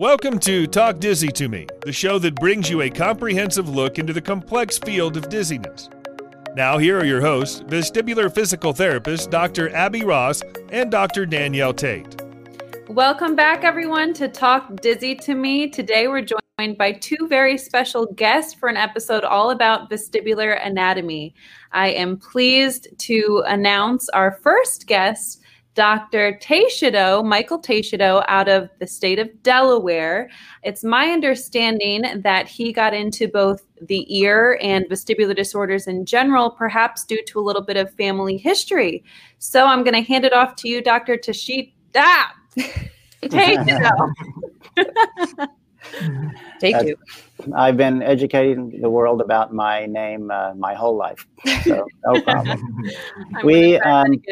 Welcome to Talk Dizzy to Me, the show that brings you a comprehensive look into the complex field of dizziness. Now, here are your hosts, vestibular physical therapist Dr. Abby Ross and Dr. Danielle Tate. Welcome back, everyone, to Talk Dizzy to Me. Today, we're joined by two very special guests for an episode all about vestibular anatomy. I am pleased to announce our first guest, Dr. Teixido, Michael Teixido, out of the state of Delaware. It's my understanding that he got into both the ear and vestibular disorders in general, perhaps due to a little bit of family history. So I'm going to hand it off to you, Dr. Tashid. Ah! Teixido. Take you. I've been educating the world about my name uh, my whole life, so no problem. we um,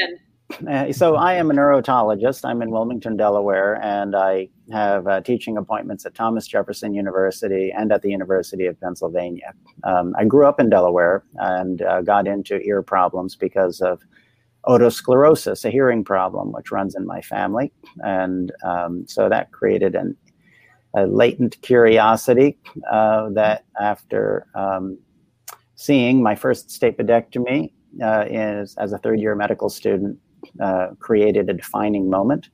uh, so I am a neurotologist. I'm in Wilmington, Delaware, and I have uh, teaching appointments at Thomas Jefferson University and at the University of Pennsylvania. Um, I grew up in Delaware and uh, got into ear problems because of otosclerosis, a hearing problem which runs in my family, and um, so that created an, a latent curiosity uh, that after um, seeing my first stapedectomy uh, is as a third year medical student uh, created a defining moment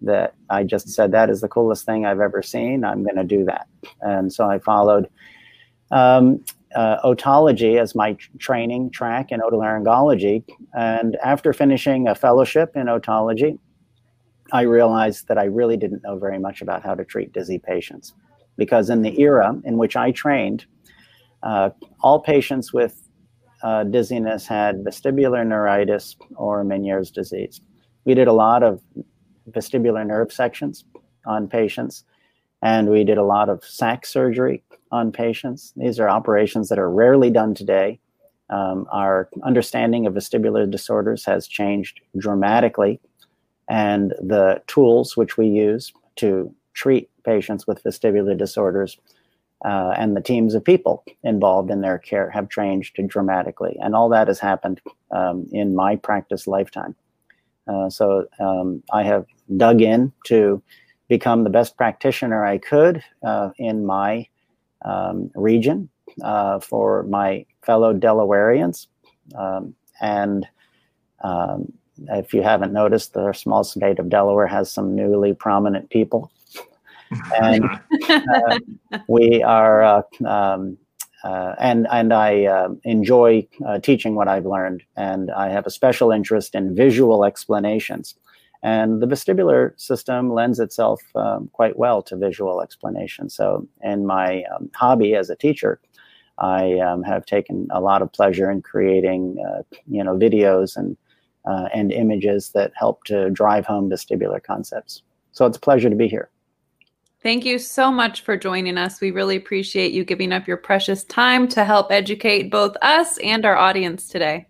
that I just said that is the coolest thing I've ever seen. I'm going to do that, and so I followed um, uh, otology as my training track in otolaryngology. And after finishing a fellowship in otology, I realized that I really didn't know very much about how to treat dizzy patients, because in the era in which I trained, uh, all patients with uh, dizziness had vestibular neuritis or Meniere's disease. We did a lot of vestibular nerve sections on patients, and we did a lot of sac surgery on patients. These are operations that are rarely done today. Um, our understanding of vestibular disorders has changed dramatically, and the tools which we use to treat patients with vestibular disorders uh, and the teams of people involved in their care have changed dramatically. And all that has happened um, in my practice lifetime. Uh, so um, I have dug in to become the best practitioner I could uh, in my um, region uh, for my fellow Delawareans. Um, and um, if you haven't noticed, the small state of Delaware has some newly prominent people and uh, we are uh, um, uh, and and I uh, enjoy uh, teaching what I've learned, and I have a special interest in visual explanations. And the vestibular system lends itself um, quite well to visual explanation. So, in my um, hobby as a teacher, I um, have taken a lot of pleasure in creating, uh, you know, videos and and images that help to drive home vestibular concepts. So, it's a pleasure to be here. Thank you so much for joining us. We really appreciate you giving up your precious time to help educate both us and our audience today.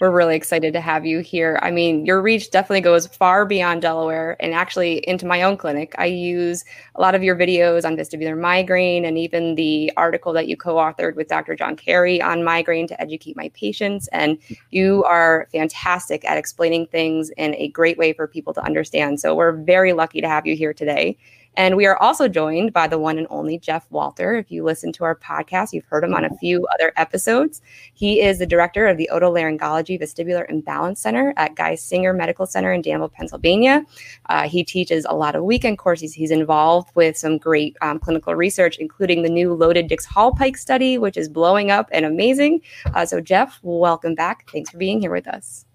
We're really excited to have you here. I mean, your reach definitely goes far beyond Delaware and actually into my own clinic. I use a lot of your videos on vestibular migraine and even the article that you co authored with Dr. John Carey on migraine to educate my patients. And you are fantastic at explaining things in a great way for people to understand. So we're very lucky to have you here today. And we are also joined by the one and only Jeff Walter. If you listen to our podcast, you've heard him on a few other episodes. He is the director of the Otolaryngology Vestibular Imbalance Center at Geisinger Medical Center in Danville, Pennsylvania. Uh, he teaches a lot of weekend courses. He's involved with some great um, clinical research, including the new loaded Dix Hallpike study, which is blowing up and amazing. Uh, so, Jeff, welcome back. Thanks for being here with us.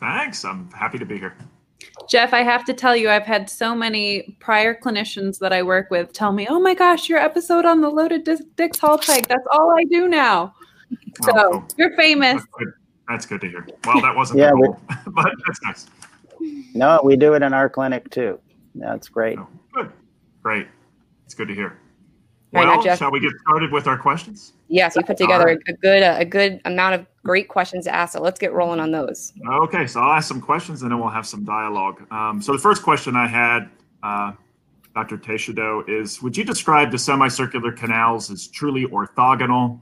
Thanks. I'm happy to be here. Jeff, I have to tell you, I've had so many prior clinicians that I work with tell me, "Oh my gosh, your episode on the loaded Dix Hallpike. That's all I do now." Oh, so oh, you're famous. That's good. that's good. to hear. Well, that wasn't yeah, the goal, but that's nice. No, we do it in our clinic too. That's great. Oh, good. Great. It's good to hear. Well, right, now, shall we get started with our questions? Yes, you put together right. a good a good amount of great questions to ask. So let's get rolling on those. Okay, so I'll ask some questions and then we'll have some dialogue. Um, so the first question I had, uh, Dr. Teixido, is would you describe the semicircular canals as truly orthogonal?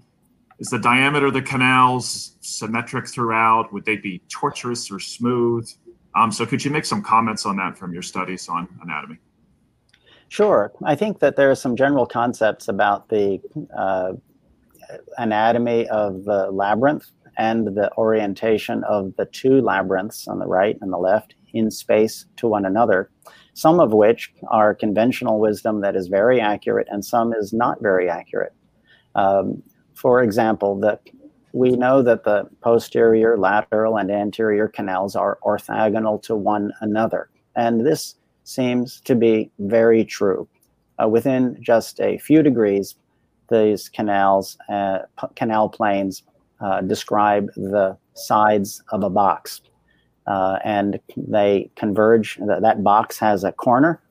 Is the diameter of the canals symmetric throughout? Would they be tortuous or smooth? Um, so could you make some comments on that from your studies on anatomy? Sure. I think that there are some general concepts about the uh, anatomy of the labyrinth and the orientation of the two labyrinths on the right and the left in space to one another, some of which are conventional wisdom that is very accurate and some is not very accurate. Um, for example, that we know that the posterior, lateral, and anterior canals are orthogonal to one another. And this seems to be very true. Uh, within just a few degrees, these canals, uh, canal planes, uh, describe the sides of a box. Uh, and they converge. That, that box has a corner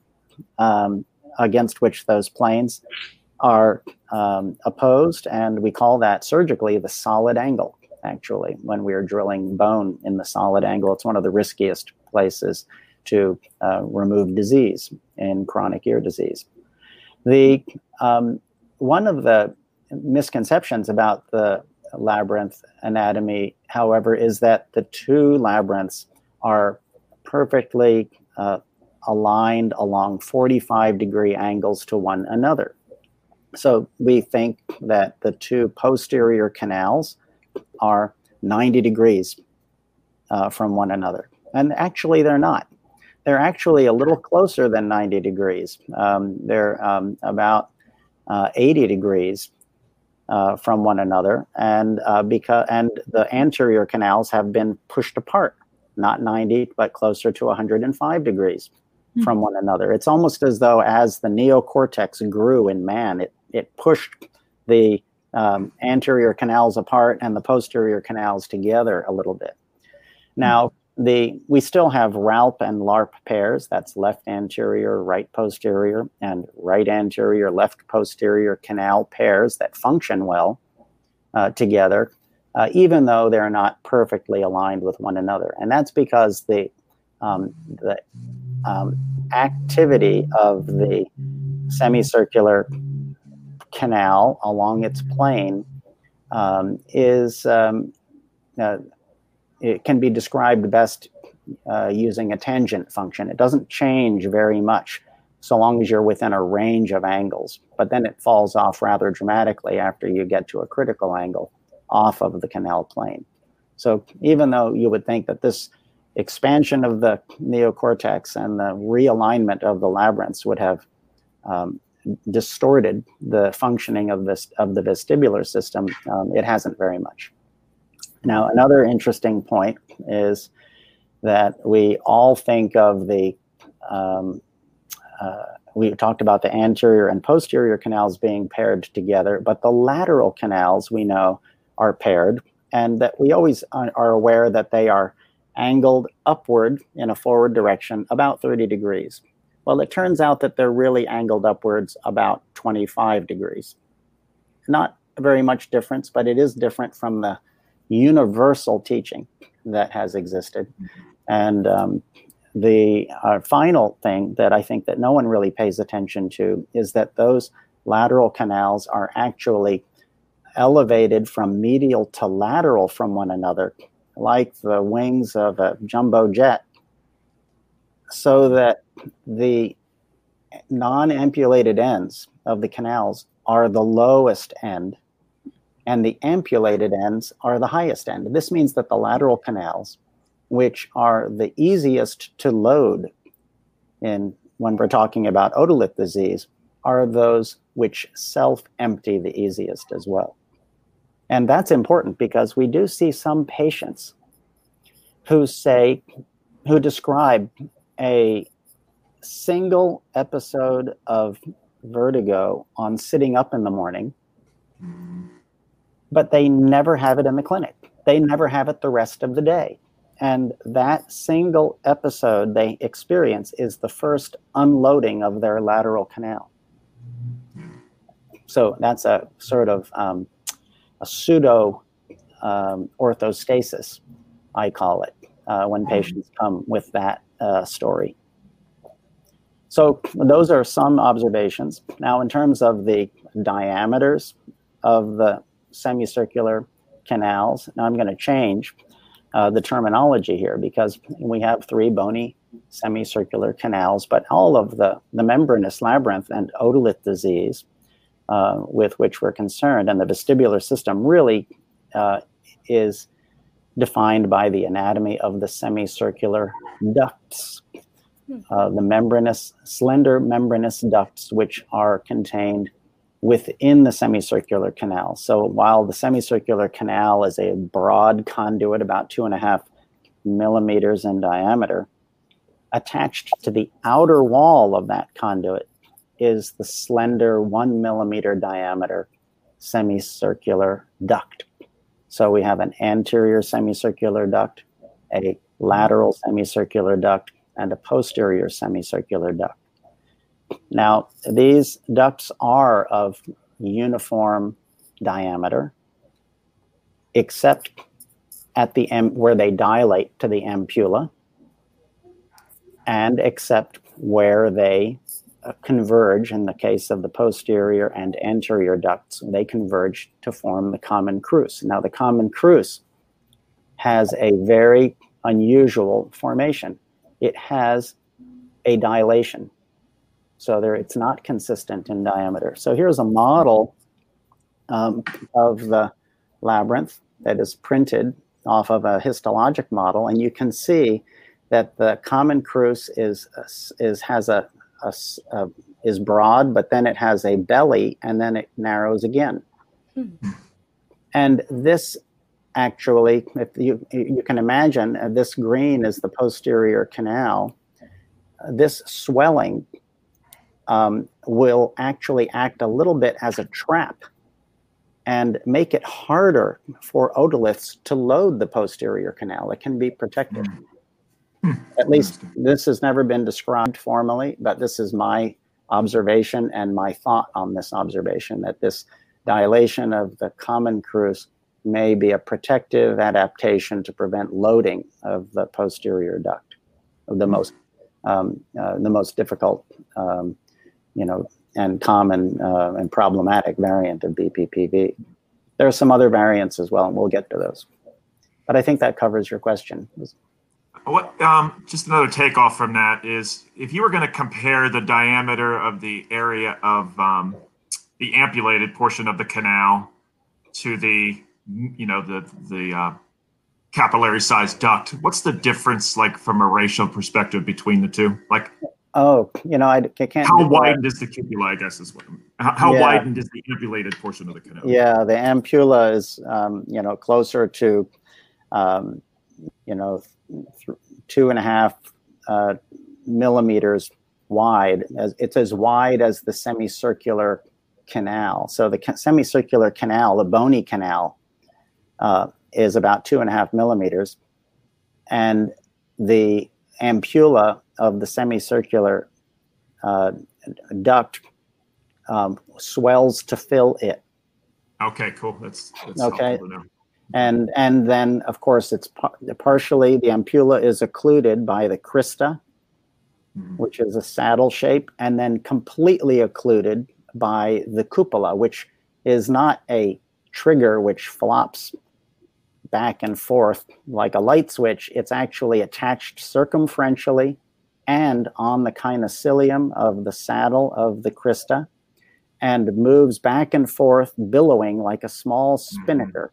um, against which those planes are um, opposed, and we call that surgically the solid angle. Actually, when we are drilling bone in the solid angle, it's one of the riskiest places to uh, remove disease in chronic ear disease. The um, one of the misconceptions about the labyrinth anatomy, however, is that the two labyrinths are perfectly uh, aligned along 45 degree angles to one another. So we think that the two posterior canals are 90 degrees uh, from one another. And actually, they're not they're actually a little closer than 90 degrees. Um, they're um, about uh, 80 degrees uh, from one another, and uh, because and the anterior canals have been pushed apart, not 90, but closer to 105 degrees mm-hmm. from one another. It's almost as though as the neocortex grew in man, it it pushed the um, anterior canals apart and the posterior canals together a little bit. Now, the we still have RALP and LARP pairs. That's left anterior, right posterior, and right anterior, left posterior canal pairs that function well uh, together, uh, even though they're not perfectly aligned with one another. And that's because the um, the um, activity of the semicircular canal along its plane um, is um, uh, it can be described best uh, using a tangent function. It doesn't change very much so long as you're within a range of angles, but then it falls off rather dramatically after you get to a critical angle off of the canal plane. So even though you would think that this expansion of the neocortex and the realignment of the labyrinths would have um, distorted the functioning of this of the vestibular system, um, it hasn't very much. Now, another interesting point is that we all think of the, um, uh, we talked about the anterior and posterior canals being paired together, but the lateral canals we know are paired, and that we always are aware that they are angled upward in a forward direction about 30 degrees. Well, it turns out that they're really angled upwards about 25 degrees. Not very much difference, but it is different from the universal teaching that has existed. And um, the uh, final thing that I think that no one really pays attention to is that those lateral canals are actually elevated from medial to lateral from one another, like the wings of a jumbo jet, so that the non ampullated ends of the canals are the lowest end and the ampullated ends are the highest end. This means that the lateral canals, which are the easiest to load in when we're talking about otolith disease, are those which self-empty the easiest as well. And that's important because we do see some patients who say, who describe a single episode of vertigo on sitting up in the morning but they never have it in the clinic. They never have it the rest of the day. And that single episode they experience is the first unloading of their lateral canal. So that's a sort of um, a pseudo um, orthostasis, I call it, uh, when patients come with that uh, story. So those are some observations. Now, in terms of the diameters of the semicircular canals. Now I'm going to change uh, the terminology here because we have three bony semicircular canals, but all of the, the membranous labyrinth and otolith disease uh, with which we're concerned. And the vestibular system really uh, is defined by the anatomy of the semicircular ducts, hmm. uh, the membranous, slender membranous ducts, which are contained within the semicircular canal. So while the semicircular canal is a broad conduit, about two and a half millimeters in diameter, attached to the outer wall of that conduit is the slender one millimeter diameter semicircular duct. So we have an anterior semicircular duct, a lateral semicircular duct, and a posterior semicircular duct. Now, these ducts are of uniform diameter, except at the M where they dilate to the ampulla, and except where they uh, converge in the case of the posterior and anterior ducts, they converge to form the common crus. Now, the common crus has a very unusual formation. It has a dilation. So there, it's not consistent in diameter. So here's a model um, of the labyrinth that is printed off of a histologic model, and you can see that the common crus is is has a, a, a, is broad, but then it has a belly, and then it narrows again. Hmm. And this actually, if you you can imagine, uh, this green is the posterior canal. Uh, this swelling um, will actually act a little bit as a trap and make it harder for otoliths to load the posterior canal. It can be protected. Mm. At least this has never been described formally, but this is my observation and my thought on this observation that this dilation of the common crus may be a protective adaptation to prevent loading of the posterior duct, the most um, uh, the most difficult, um, you know, and common uh, and problematic variant of BPPV. There are some other variants as well, and we'll get to those. But I think that covers your question. What um, just another takeoff from that is if you were going to compare the diameter of the area of um, the ampullated portion of the canal to the you know the the uh, capillary sized duct, what's the difference like from a ratio perspective between the two? Like, oh, you know, I, I can't. How widened is the cupula? I guess is what. How, how yeah. widened is the ampullated portion of the canal? Yeah, the ampulla is um, you know closer to um, you know th- two and a half uh, millimeters wide. As, It's as wide as the semicircular canal. So the semicircular canal, the bony canal, uh, is about two and a half millimeters, and the ampulla of the semicircular uh, duct um, swells to fill it. Okay, cool. That's, that's okay and and then of course it's par- partially the ampulla is occluded by the crista mm-hmm. which is a saddle shape and then completely occluded by the cupula which is not a trigger which flops back and forth like a light switch it's actually attached circumferentially and on the kinocilium of the saddle of the crista and moves back and forth billowing like a small mm-hmm. spinnaker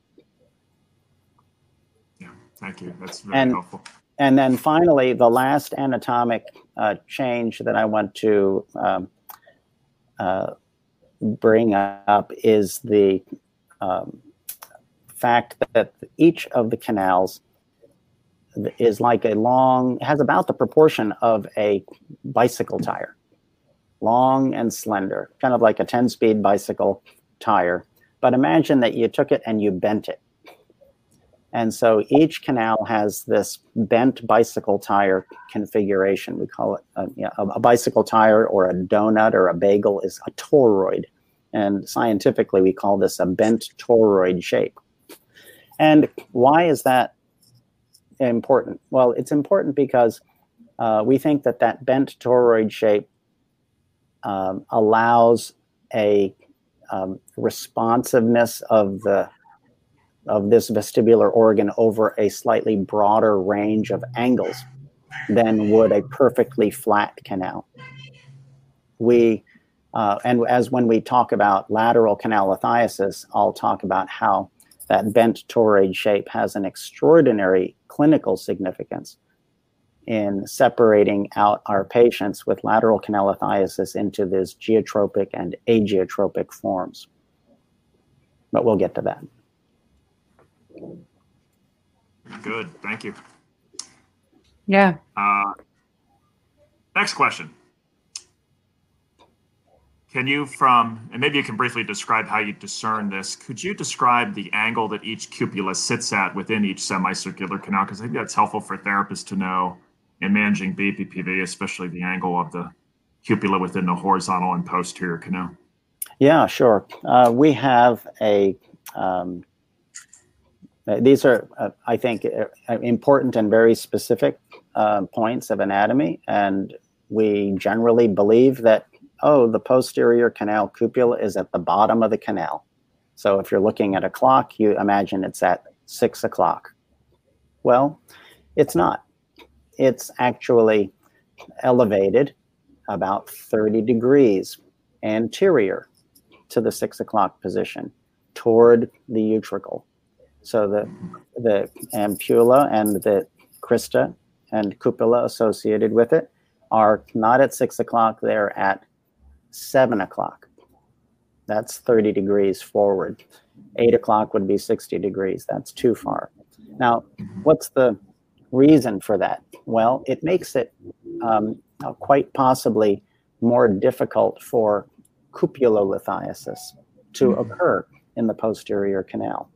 Thank you. That's very and, helpful. And then finally, the last anatomic uh, change that I want to um, uh, bring up is the um, fact that each of the canals is like a long, has about the proportion of a bicycle tire, long and slender, kind of like a 10 speed bicycle tire. But imagine that you took it and you bent it and so each canal has this bent bicycle tire configuration. We call it a, you know, a, bicycle tire or a donut or a bagel is a toroid. And scientifically, we call this a bent toroid shape. And why is that important? Well, it's important because uh, we think that that bent toroid shape um, allows a um, responsiveness of the of this vestibular organ over a slightly broader range of angles. than would a perfectly flat canal. We, uh, and as when we talk about lateral canal lithiasis, I'll talk about how that bent toroid shape has an extraordinary clinical significance in separating out our patients with lateral canal lithiasis into these geotropic and ageotropic forms. But we'll get to that. Good, thank you. Yeah. Uh, next question. Can you, from, and maybe you can briefly describe how you discern this, could you describe the angle that each cupula sits at within each semicircular canal? Because I think that's helpful for therapists to know in managing BPPV, especially the angle of the cupula within the horizontal and posterior canal. Yeah, sure. Uh, we have a, um, these are, uh, I think, uh, important and very specific uh, points of anatomy. And we generally believe that oh, the posterior canal cupula is at the bottom of the canal. So if you're looking at a clock, you imagine it's at six o'clock. Well, it's not. It's actually elevated about 30 degrees anterior to the six o'clock position toward the utricle. So the, the ampulla and the crista and cupula associated with it are not at six o'clock, they're at seven o'clock. That's 30 degrees forward. Eight o'clock would be 60 degrees. That's too far. Now, what's the reason for that? Well, it makes it um, quite possibly more difficult for cupulolithiasis to mm-hmm. occur in the posterior canal,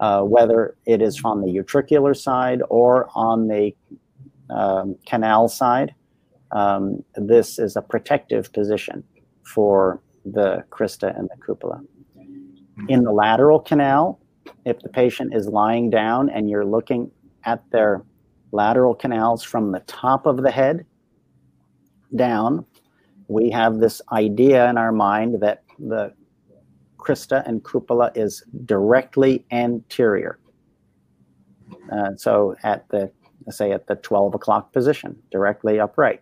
uh, whether it is from the utricular side or on the um, canal side. Um, this is a protective position for the crista and the cupula. In the lateral canal, if the patient is lying down and you're looking at their lateral canals from the top of the head down, we have this idea in our mind that the crista and cupula is directly anterior. Uh, so at the say at the 12 o'clock position, directly upright.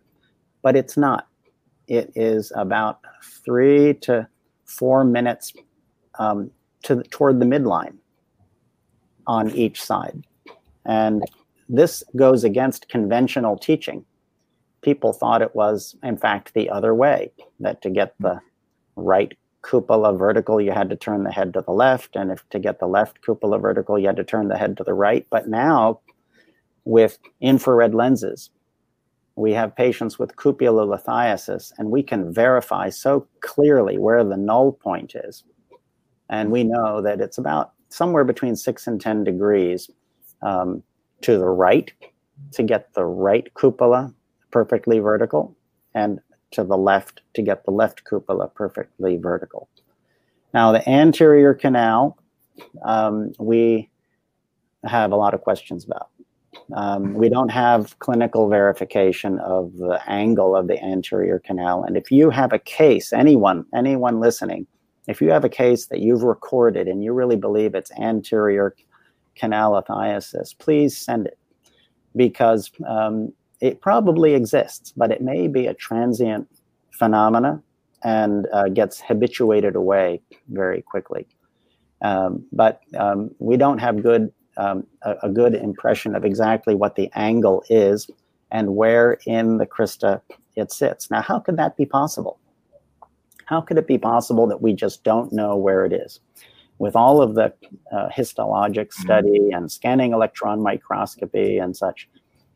But it's not it is about three to four minutes um, to toward the midline on each side. And this goes against conventional teaching. People thought it was, in fact, the other way, that to get the right cupula vertical, you had to turn the head to the left. And if to get the left cupula vertical, you had to turn the head to the right. But now, with infrared lenses, we have patients with cupulolithiasis, and we can verify so clearly where the null point is. And we know that it's about somewhere between six and 10 degrees um, to the right to get the right cupula perfectly vertical, and to the left to get the left cupula perfectly vertical. Now, the anterior canal, um, we have a lot of questions about. Um, we don't have clinical verification of the angle of the anterior canal. And if you have a case, anyone, anyone listening, if you have a case that you've recorded and you really believe it's anterior canal lithiasis, please send it because um, it probably exists, but it may be a transient phenomena and uh, gets habituated away very quickly. Um, but um, we don't have good um, a, a, good impression of exactly what the angle is and where in the crista it sits. Now, how could that be possible? How could it be possible that we just don't know where it is? With all of the uh, histologic mm-hmm. study and scanning electron microscopy and such,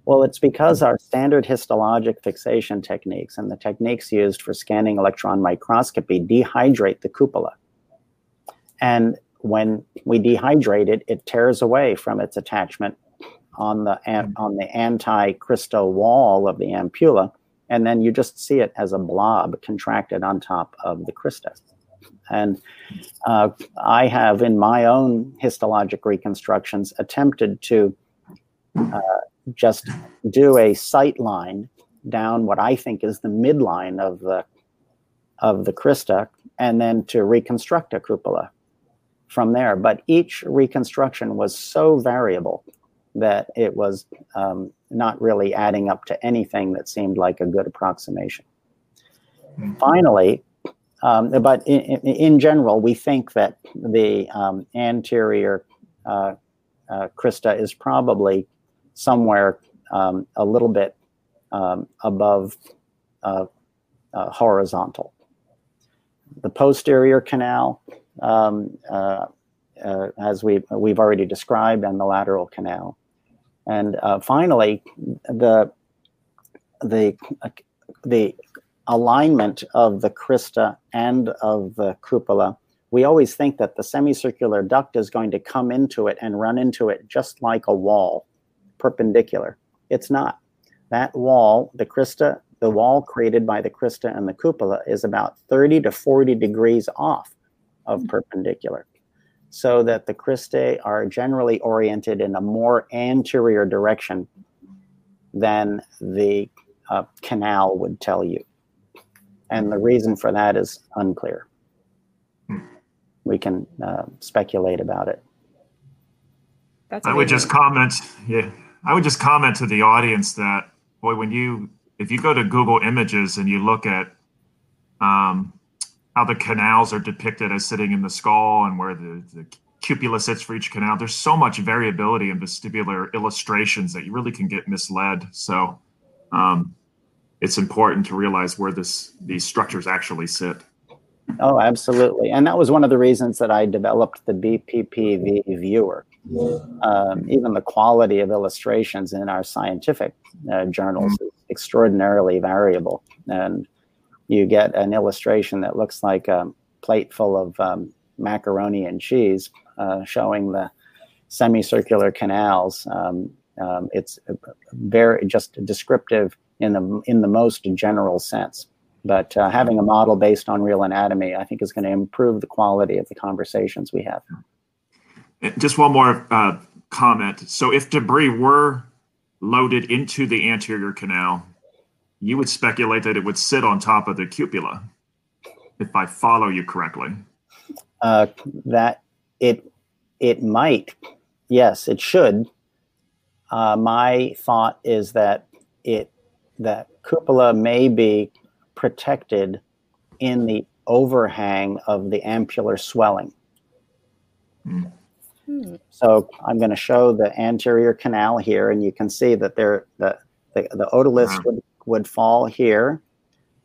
well, it's because our standard histologic fixation techniques and the techniques used for scanning electron microscopy dehydrate the cupula. And when we dehydrate it, it tears away from its attachment on the mm. on the anti-crystal wall of the ampulla, and then you just see it as a blob contracted on top of the crista. And uh, I have, in my own histologic reconstructions, attempted to uh, just do a sight line down what I think is the midline of the of the crista, and then to reconstruct a cupula from there. But each reconstruction was so variable that it was um, not really adding up to anything that seemed like a good approximation. Finally, um, but in, in, general, we think that the um, anterior uh, uh, crista is probably somewhere um, a little bit um, above uh, uh, horizontal. The posterior canal, um, uh, uh, as we, we've already described, and the lateral canal. And finally, the, the, the alignment of the crista and of the cupula, we always think that the semicircular duct is going to come into it and run into it just like a wall, perpendicular. It's not. That wall, the crista, the wall created by the crista and the cupula is about 30 to 40 degrees off of mm-hmm. perpendicular so that the cristae are generally oriented in a more anterior direction than the uh, canal would tell you and the reason for that is unclear. We can uh, speculate about it. That's I would just comment, yeah, I would just comment to the audience that boy, when you if you go to Google Images and you look at um, how the canals are depicted as sitting in the skull and where the, the cupula sits for each canal, there's so much variability in vestibular illustrations that you really can get misled. So um, it's important to realize where this these structures actually sit. Oh, absolutely. And that was one of the reasons that I developed the BPPV viewer. Um, even the quality of illustrations in our scientific uh, journals is extraordinarily variable. And you get an illustration that looks like a plate full of um, macaroni and cheese uh, showing the semicircular canals. Um, um it's very just descriptive in the in the most general sense. But uh, having a model based on real anatomy, I think, is going to improve the quality of the conversations we have. Just one more uh, comment. So, if debris were loaded into the anterior canal, you would speculate that it would sit on top of the cupula, if I follow you correctly. Uh, that it it might, yes, it should. Uh, my thought is that it that cupula may be protected in the overhang of the ampular swelling. Mm. So I'm going to show the anterior canal here, and you can see that there the the, the otoliths wow. would, would fall here,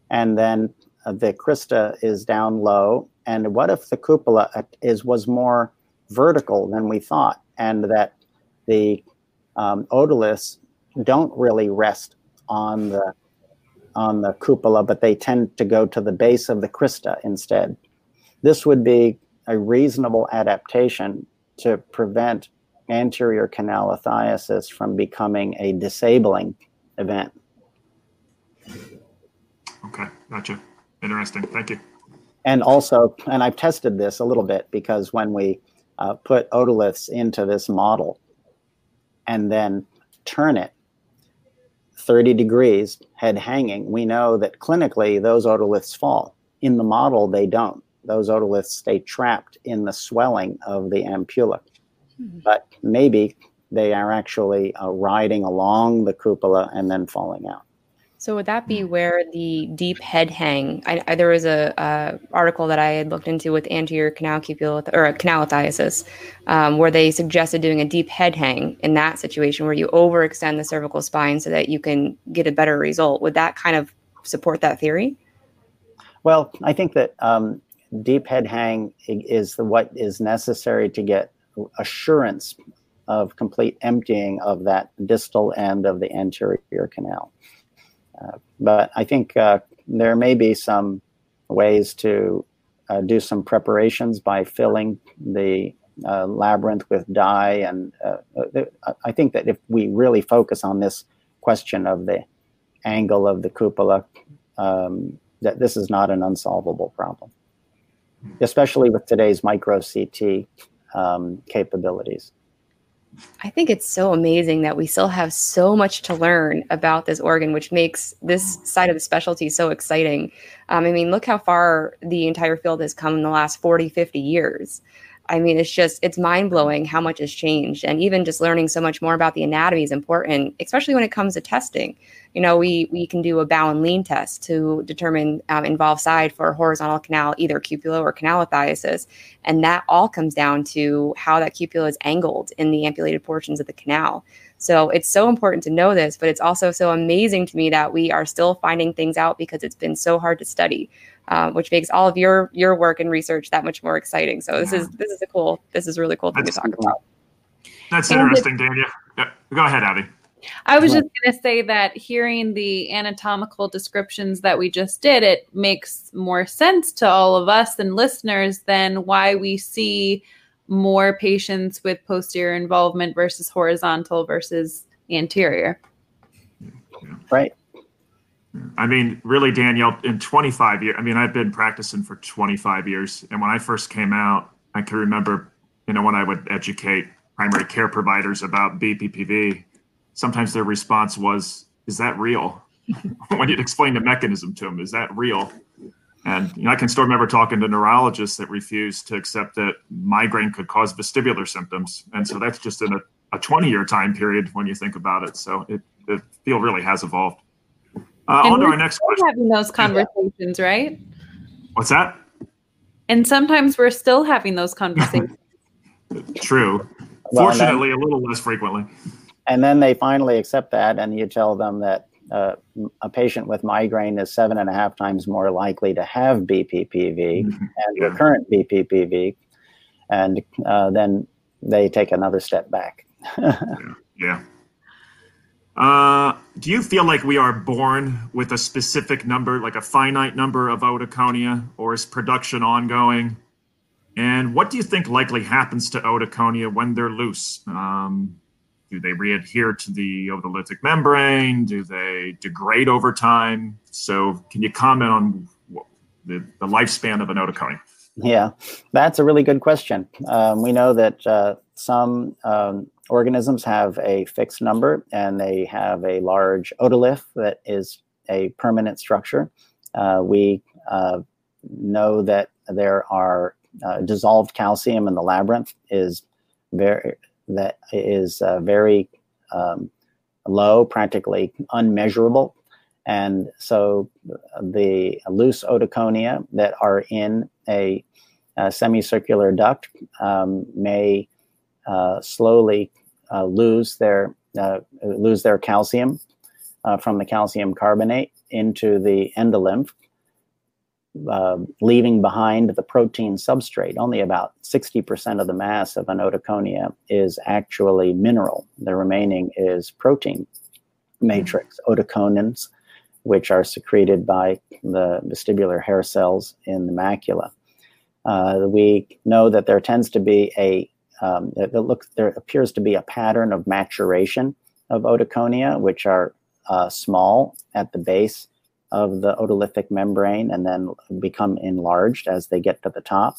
and then uh, the crista is down low. And what if the cupula is was more vertical than we thought, and that the um, otoliths don't really rest on the on the cupula, but they tend to go to the base of the crista instead. This would be a reasonable adaptation to prevent anterior canal from becoming a disabling event. Okay, gotcha. Interesting. Thank you. And also, and I've tested this a little bit because when we uh, put otoliths into this model and then turn it 30 degrees, head hanging, we know that clinically those otoliths fall. In the model, they don't. Those otoliths stay trapped in the swelling of the ampulla. Mm-hmm. But maybe they are actually uh, riding along the cupula and then falling out. So would that be where the deep head hang? I, I, there was a, article that I had looked into with anterior canal cupula or canal lithiasis, um, where they suggested doing a deep head hang in that situation where you overextend the cervical spine so that you can get a better result. Would that kind of support that theory? Well, I think that um, deep head hang is the, what is necessary to get assurance of complete emptying of that distal end of the anterior canal. Uh, but I think uh, there may be some ways to uh, do some preparations by filling the labyrinth with dye. And I think that if we really focus on this question of the angle of the cupula, um, that this is not an unsolvable problem, especially with today's micro CT um, capabilities. I think it's so amazing that we still have so much to learn about this organ, which makes this side of the specialty so exciting. Um, I mean, look how far the entire field has come in the last 40, 50 years. I mean, it's just, it's mind blowing how much has changed. And even just learning so much more about the anatomy is important, especially when it comes to testing. You know, we, we can do a bow and lean test to determine um, involved side for horizontal canal, either cupula or canalithiasis. And that all comes down to how that cupula is angled in the ampullated portions of the canal. So it's so important to know this, but it's also so amazing to me that we are still finding things out because it's been so hard to study, um, which makes all of your your work and research that much more exciting. So this yeah. is this is a cool this is really cool thing That's to talk cool. about. That's interesting, Dania. Yeah. Go ahead, Abby. I was just going to say that hearing the anatomical descriptions that we just did, it makes more sense to all of us and listeners than why we see more patients with posterior involvement versus horizontal versus anterior. Right. I mean, really, Danielle, in 25 years, I mean, I've been practicing for 25 years. And when I first came out, I can remember, you know, when I would educate primary care providers about BPPV, sometimes their response was, Is that real? when you'd explain the mechanism to them, is that real? And you know, I can still remember talking to neurologists that refused to accept that migraine could cause vestibular symptoms. And so that's just in a, a 20 year time period when you think about it. So it, the field really has evolved. Uh, on to our next question. Having those conversations, right? What's that? And sometimes we're still having those conversations. True. Well, Fortunately, then, a little less frequently. And then they finally accept that, and you tell them that uh, a patient with migraine is seven and a half times more likely to have BPPV mm-hmm. and yeah. recurrent BPPV, and uh, then they take another step back. yeah. yeah. Uh, do you feel like we are born with a specific number, like a finite number of otoconia, or is production ongoing? And what do you think likely happens to otoconia when they're loose? Um, do they readhere to the otolithic membrane? Do they degrade over time? So, can you comment on the, the lifespan of an otoconia? Yeah, that's a really good question. Um, we know that uh, some um, organisms have a fixed number and they have a large otolith that is a permanent structure. Uh, we uh, know that there are uh, dissolved calcium in the labyrinth is very that is uh, very um, low, practically unmeasurable. And so the loose otoconia that are in a, a semicircular duct um, may uh, slowly uh, lose their uh, lose their calcium uh, from the calcium carbonate into the endolymph, uh, leaving behind the protein substrate. Only about 60% of the mass of an otoconia is actually mineral. The remaining is protein matrix, otoconins, which are secreted by the vestibular hair cells in the macula. Uh, we know that there tends to be a um, it, it looks there appears to be a pattern of maturation of otoconia, which are uh, small at the base of the otolithic membrane and then become enlarged as they get to the top.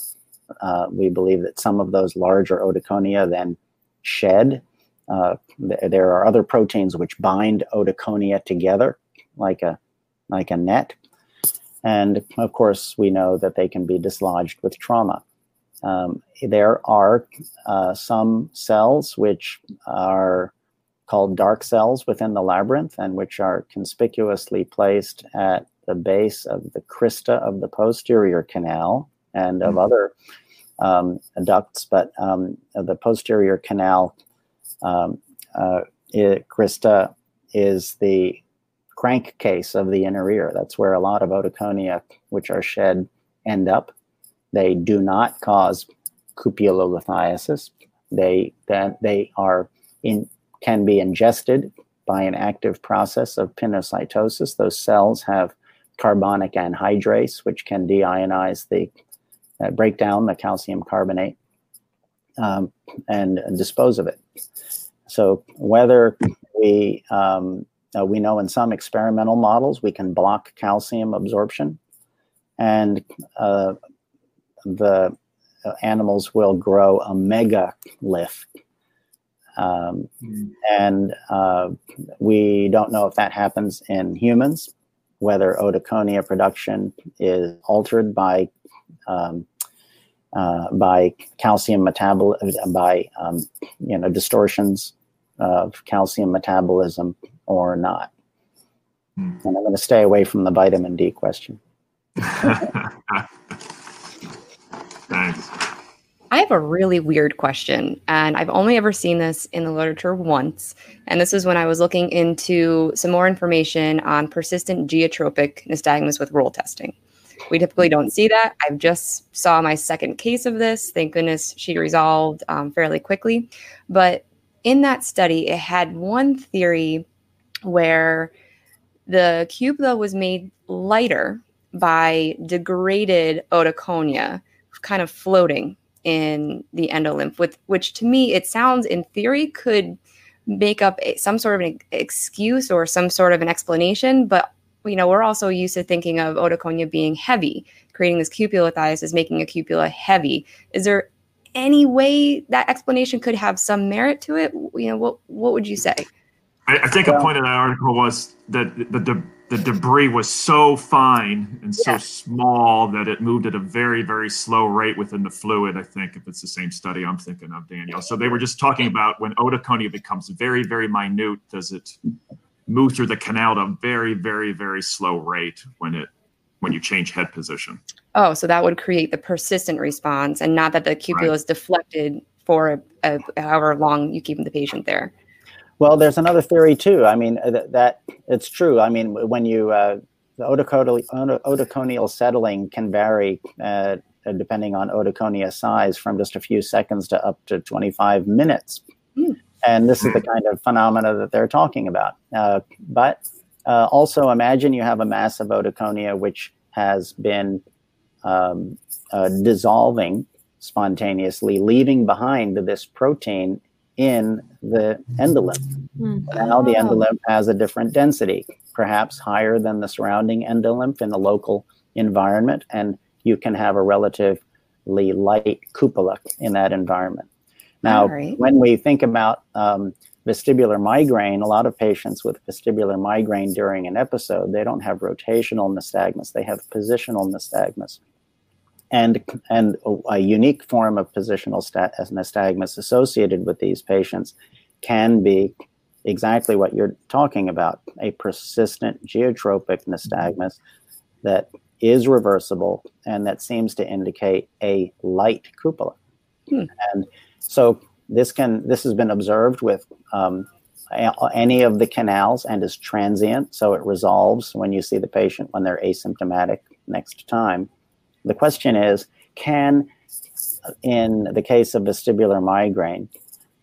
Uh, we believe that some of those larger otoconia then shed. Uh, th- there are other proteins which bind otoconia together, like a like a net, and of course we know that they can be dislodged with trauma. Um, there are uh, some cells which are called dark cells within the labyrinth and which are conspicuously placed at the base of the crista of the posterior canal and of mm-hmm. other um, ducts, but um, the posterior canal um, uh, it, crista is the crankcase of the inner ear. That's where a lot of otoconia, which are shed, end up. They do not cause cupulolithiasis. They that they are in can be ingested by an active process of pinocytosis. Those cells have carbonic anhydrase, which can deionize the uh, break down the calcium carbonate um, and dispose of it. So whether we um, uh, we know in some experimental models we can block calcium absorption, and uh, the uh, animals will grow a megalith. Um, mm. And uh, we don't know if that happens in humans, whether otoconia production is altered by um, uh, by calcium metabolism, by um, you know distortions of calcium metabolism or not. Hmm. And I'm going to stay away from the vitamin D question. Thanks. I have a really weird question, and I've only ever seen this in the literature once. And this is when I was looking into some more information on persistent geotropic nystagmus with roll testing. We typically don't see that. I've just saw my second case of this. Thank goodness she resolved um, fairly quickly. But in that study, it had one theory where the cupula was made lighter by degraded otoconia kind of floating in the endolymph with which to me it sounds in theory could make up a, some sort of an excuse or some sort of an explanation but you know we're also used to thinking of otoconia being heavy. Creating this cupulolithiasis making a cupula heavy. Is there any way that explanation could have some merit to it? You know what what would you say? I, I think well, a point of that article was that the, the the debris was so fine and so yeah. small that it moved at a very very slow rate within the fluid i think if it's the same study i'm thinking of daniel so they were just talking about when otoconia becomes very very minute does it move through the canal at a very very very slow rate when it when you change head position oh so that would create the persistent response and not that the cupula right. is deflected for a, a, however long you keep the patient there well, there's another theory too. I mean, uh, that, that it's true. I mean, when you uh, the otoconial, otoconial settling can vary uh, depending on otoconia size from just a few seconds to up to 25 minutes. Mm. And this is the kind of phenomena that they're talking about. Uh, but uh, also imagine you have a massive otoconia which has been um, uh, dissolving spontaneously, leaving behind this protein in the endolymph. Mm. Now the endolymph has a different density, perhaps higher than the surrounding endolymph in the local environment, and you can have a relatively light cupula in that environment. Now, right. when we think about um, vestibular migraine, a lot of patients with vestibular migraine during an episode, they don't have rotational nystagmus, they have positional nystagmus and and a unique form of positional nystagmus associated with these patients can be exactly what you're talking about a persistent geotropic nystagmus that is reversible and that seems to indicate a light cupula hmm. and so this can this has been observed with um, any of the canals and is transient so it resolves when you see the patient when they're asymptomatic next time the question is can, in the case of vestibular migraine,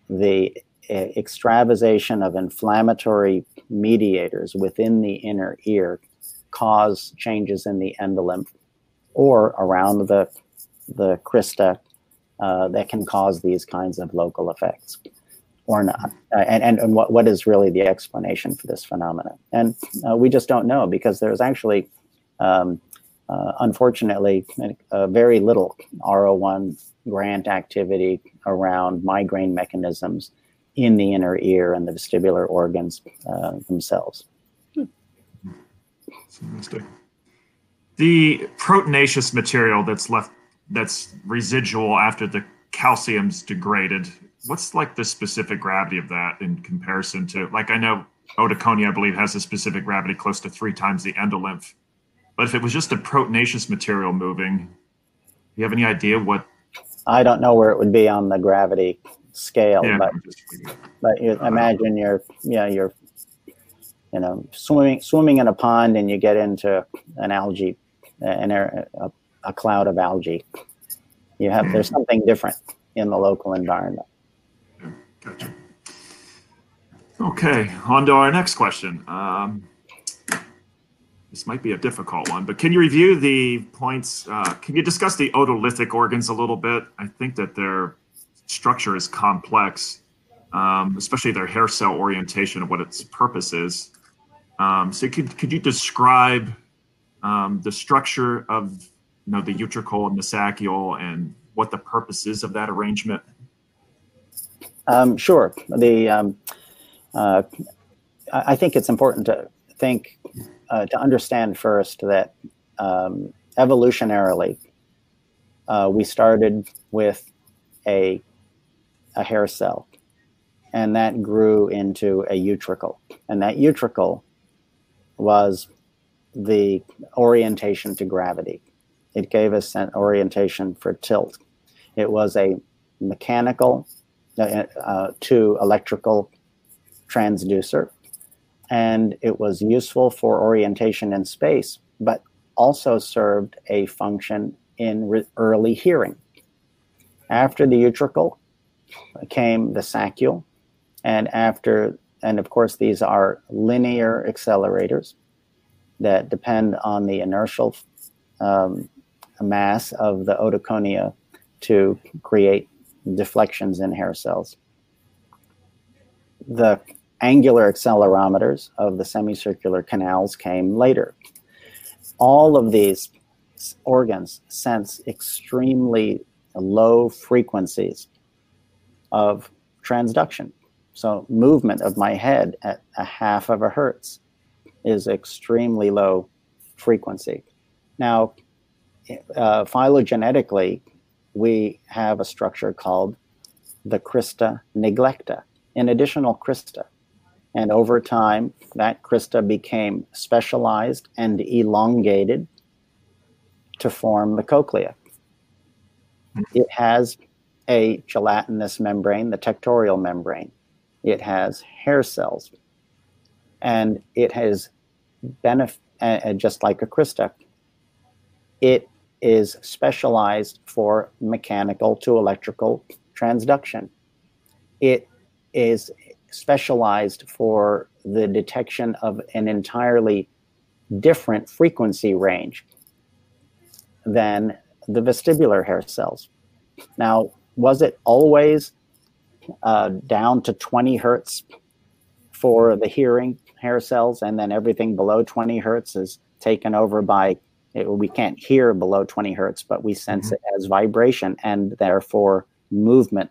the extravasation of inflammatory mediators within the inner ear cause changes in the endolymph or around the, the crista uh, that can cause these kinds of local effects or not? Uh, and, and, and what, what is really the explanation for this phenomenon? And uh, we just don't know because there's actually um, uh, unfortunately, uh, very little R01 grant activity around migraine mechanisms in the inner ear and the vestibular organs uh, themselves. The proteinaceous material that's left, that's residual after the calcium's degraded, what's like the specific gravity of that in comparison to, like I know otoconia, I believe, has a specific gravity close to three times the endolymph but if it was just a proteinaceous material moving, do you have any idea what? I don't know where it would be on the gravity scale, yeah, but but you uh, imagine you're yeah you're you know swimming swimming in a pond and you get into an algae an a, a cloud of algae. You have there's something different in the local environment. Gotcha. Okay, on to our next question. Um, this might be a difficult one, but can you review the points? Uh, can you discuss the otolithic organs a little bit? I think that their structure is complex, um, especially their hair cell orientation and what its purpose is. Um, so could, could you describe um, the structure of you know, the utricle and the saccule and what the purpose is of that arrangement? Um, sure. The um, uh, I think it's important to think uh, to understand first that um, evolutionarily, uh, we started with a, a hair cell, and that grew into a utricle. And that utricle was the orientation to gravity. It gave us an orientation for tilt. It was a mechanical uh, uh, to electrical transducer, and it was useful for orientation in space, but also served a function in re- early hearing. After the utricle came the saccule, and after, and of course, these are linear accelerators that depend on the inertial um, mass of the otoconia to create deflections in hair cells. The angular accelerometers of the semicircular canals came later. All of these organs sense extremely low frequencies of transduction. So, movement of my head at a half of a hertz is extremely low frequency. Now, uh, phylogenetically, we have a structure called the crista neglecta, an additional crista. And over time, that crista became specialized and elongated to form the cochlea. It has a gelatinous membrane, the tectorial membrane. It has hair cells. And it has benefit, uh, just like a crista, it is specialized for mechanical to electrical transduction. It is specialized for the detection of an entirely different frequency range than the vestibular hair cells. Now, was it always uh, down to 20 hertz for the hearing hair cells, and then everything below 20 hertz is taken over by it, we can't hear below 20 hertz, but we sense mm-hmm. it as vibration and therefore movement.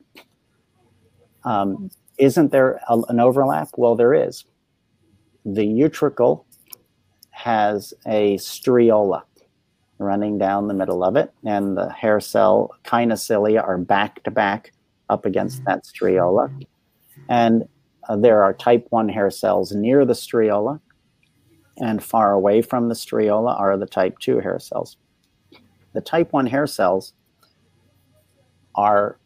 Um, isn't there a, an overlap? Well, there is. The utricle has a striola running down the middle of it, and the hair cell kinocilia are back to back up against that striola. And uh, there are type 1 hair cells near the striola, and far away from the striola are the type 2 hair cells. The type 1 hair cells are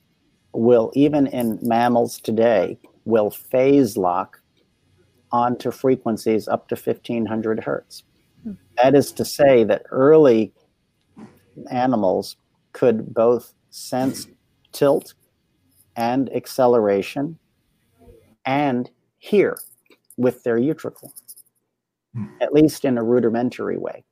will even in mammals today will phase lock onto frequencies up to 1500 hertz. That is to say that early animals could both sense tilt and acceleration and hear with their utricle, hmm. at least in a rudimentary way,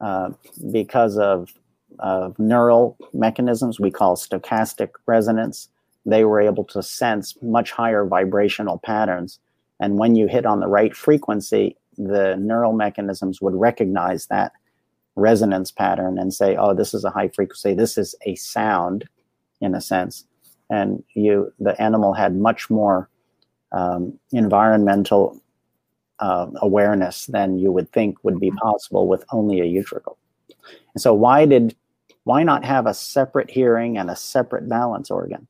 uh, because of, of neural mechanisms we call stochastic resonance. They were able to sense much higher vibrational patterns. And when you hit on the right frequency, the neural mechanisms would recognize that resonance pattern and say, oh, this is a high frequency, this is a sound in a sense. And you the animal had much more um, environmental uh, awareness than you would think would be possible with only a utricle. And so, why did why not have a separate hearing and a separate balance organ?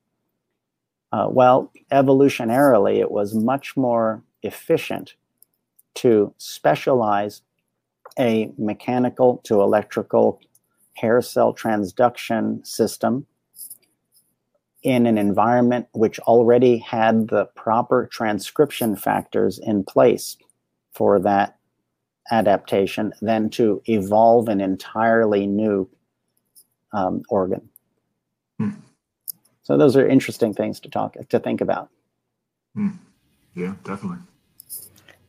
Uh, well, evolutionarily, it was much more efficient to specialize a mechanical to electrical hair cell transduction system in an environment which already had the proper transcription factors in place for that adaptation than to evolve an entirely new um, organ. Hmm. So those are interesting things to talk to think about. Hmm. Yeah, definitely.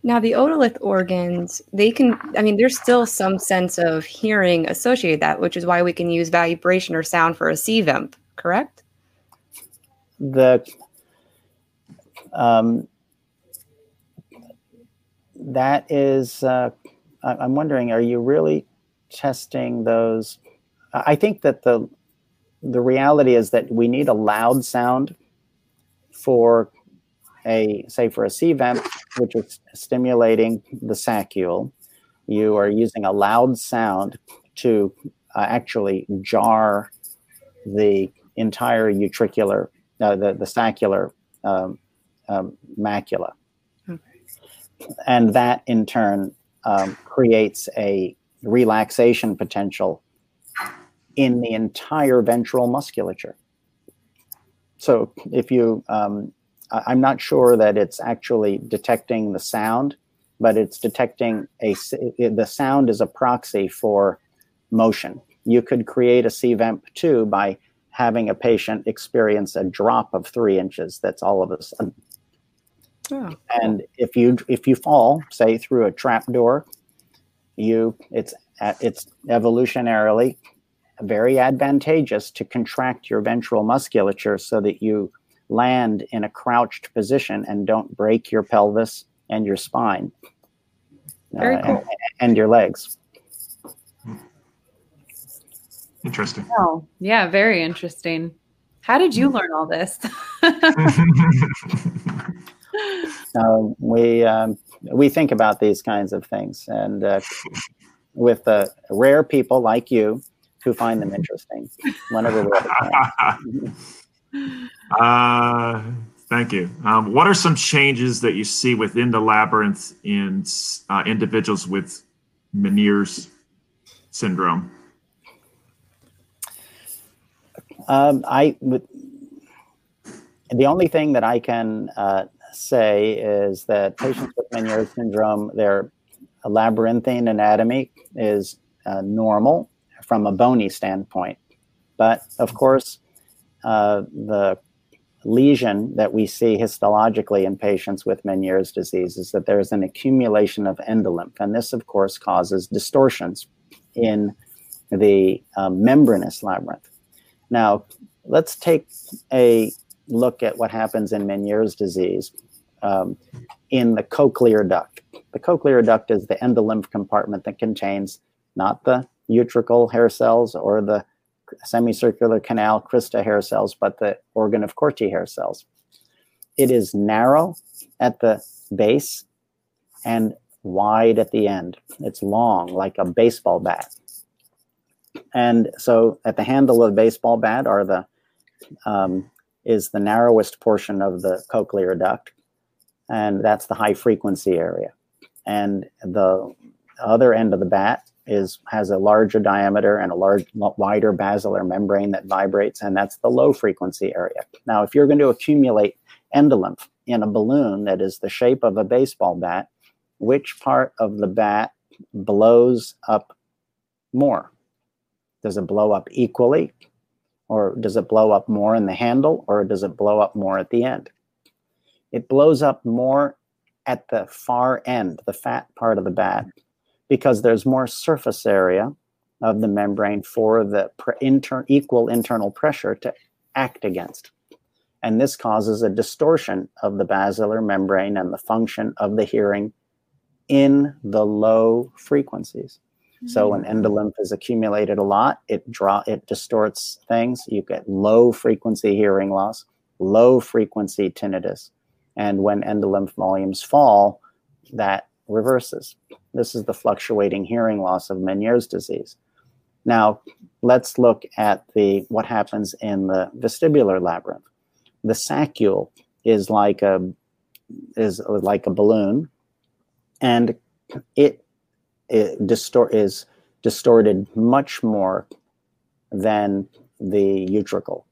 Now the otolith organs, they can I mean there's still some sense of hearing associated that, which is why we can use vibration or sound for a CVEMP, correct? the um, that is uh, i'm wondering are you really testing those i think that the the reality is that we need a loud sound for a say for a CVEMP, which is stimulating the saccule. You are using a loud sound to uh, actually jar the entire utricular, uh, the, the saccular um, um, macula. And that in turn um, creates a relaxation potential in the entire ventral musculature. So if you, um, I'm not sure that it's actually detecting the sound, but it's detecting a, the sound is a proxy for motion. You could create a CVEMP too by having a patient experience a drop of three inches. That's all of a sudden. Oh, and if you if you fall, say through a trap door, you it's it's evolutionarily very advantageous to contract your ventral musculature so that you land in a crouched position and don't break your pelvis and your spine uh, cool. and, and, your legs. Interesting. Oh, yeah, very interesting. How did you learn all this? uh, we um, we think about these kinds of things, and uh, with uh, rare people like you who find them interesting whenever we're uh, thank you. Um, what are some changes that you see within the labyrinth in uh, individuals with Meniere's syndrome? Um, I the only thing that I can uh, say is that patients with Meniere's syndrome, their labyrinthine anatomy is uh, normal from a bony standpoint. But of course, uh, the lesion that we see histologically in patients with Meniere's disease is that there's an accumulation of endolymph. And this, of course, causes distortions in the um, membranous labyrinth. Now, let's take a look at what happens in Meniere's disease um, in the cochlear duct. The cochlear duct is the endolymph compartment that contains not the utricle hair cells or the semicircular canal crista hair cells, but the organ of Corti hair cells. It is narrow at the base and wide at the end. It's long, like a baseball bat. And so at the handle of the baseball bat are the um, is the narrowest portion of the cochlear duct, and that's the high frequency area. And the other end of the bat is has a larger diameter and a large wider basilar membrane that vibrates and that's the low frequency area. Now if you're going to accumulate endolymph in a balloon that is the shape of a baseball bat which part of the bat blows up more? Does it blow up equally or does it blow up more in the handle or does it blow up more at the end? It blows up more at the far end the fat part of the bat because there's more surface area of the membrane for the inter- equal internal pressure to act against. And this causes a distortion of the basilar membrane and the function of the hearing in the low frequencies. Mm-hmm. So when mm. endolymph is accumulated a lot, it draw it distorts things. You get low frequency hearing loss, low frequency tinnitus. And when endolymph volumes fall, that reverses. This is the fluctuating hearing loss of Meniere's disease. Now, let's look at the what happens in the vestibular labyrinth. The saccule is like a is like a balloon, and it, it distort is distorted much more than the utricle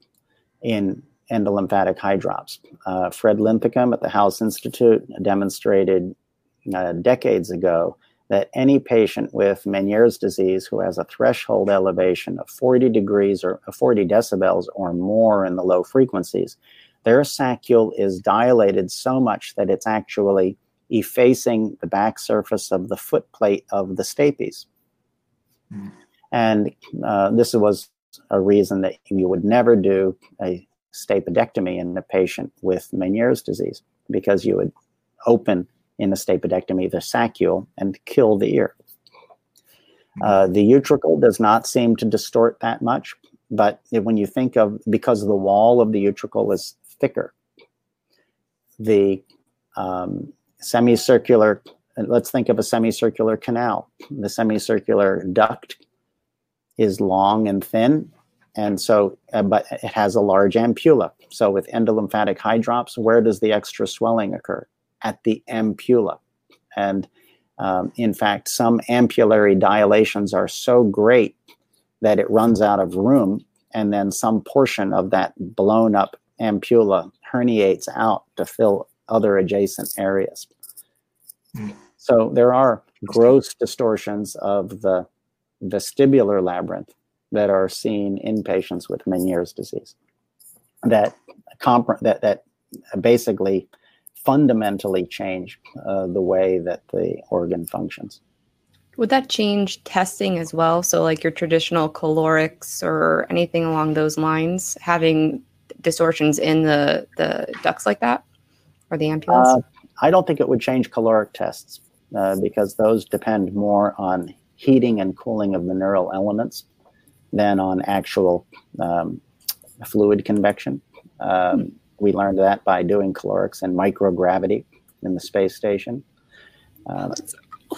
in endolymphatic hydrops. Uh, Fred Linthicum at the House Institute demonstrated uh, decades ago that any patient with Meniere's disease who has a threshold elevation of 40 degrees or 40 decibels or more in the low frequencies, their saccule is dilated so much that it's actually effacing the back surface of the foot plate of the stapes. Mm. And uh, this was a reason that you would never do a stapedectomy in a patient with Meniere's disease because you would open in the stapedectomy, the saccule, and kill the ear. Uh, the utricle does not seem to distort that much, but when you think of because the wall of the utricle is thicker, the um, semicircular. Let's think of a semicircular canal. The semicircular duct is long and thin, and so, uh, but it has a large ampulla. So with endolymphatic hydrops, where does the extra swelling occur? At the ampulla. And um, in fact, some ampullary dilations are so great that it runs out of room, and then some portion of that blown up ampulla herniates out to fill other adjacent areas. So there are gross distortions of the vestibular labyrinth that are seen in patients with Meniere's disease that comp- that that basically fundamentally change uh, the way that the organ functions. Would that change testing as well? So, like your traditional calorics or anything along those lines, having distortions in the the ducts like that, or the ampullas? Uh, I don't think it would change caloric tests uh, because those depend more on heating and cooling of the neural elements than on actual um, fluid convection. Um, hmm. We learned that by doing calorics and microgravity in the space station. Uh,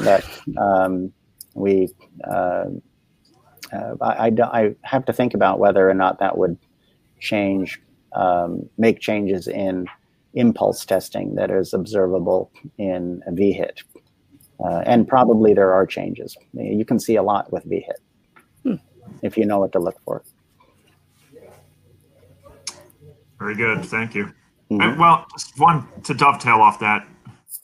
but um, we, uh, uh, I, I, I, have to think about whether or not that would change, um, make changes in impulse testing that is observable in VHIT. Uh, and probably there are changes. You can see a lot with VHIT hmm. if you know what to look for. Very good. Thank you. Mm-hmm. Well, one to dovetail off that,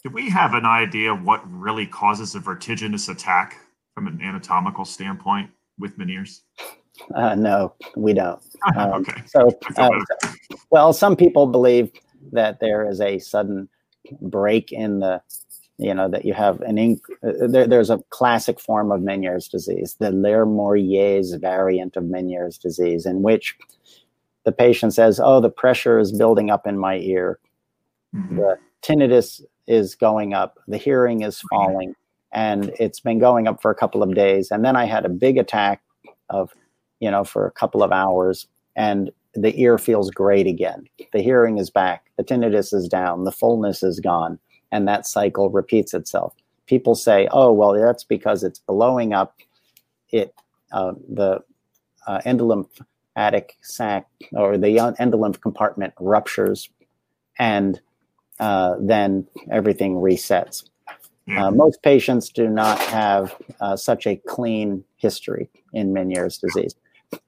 do we have an idea what really causes a vertiginous attack from an anatomical standpoint with Meniere's? Uh, no, we don't. Um, okay. So, uh, well, some people believe that there is a sudden break in the you know that you have an inc- uh, there, there's a classic form of Meniere's disease, the Lermoyez's variant of Meniere's disease, in which the patient says, "Oh, the pressure is building up in my ear, mm-hmm. the tinnitus is going up, the hearing is falling, and it's been going up for a couple of days, and then I had a big attack of, you know, for a couple of hours, and the ear feels great again, the hearing is back, the tinnitus is down, the fullness is gone." and that cycle repeats itself. People say, "Oh, well, that's because it's blowing up." It uh, the uh, endolymphatic sac or the endolymph compartment ruptures, and uh, then everything resets. Uh, most patients do not have uh, such a clean history in Meniere's disease.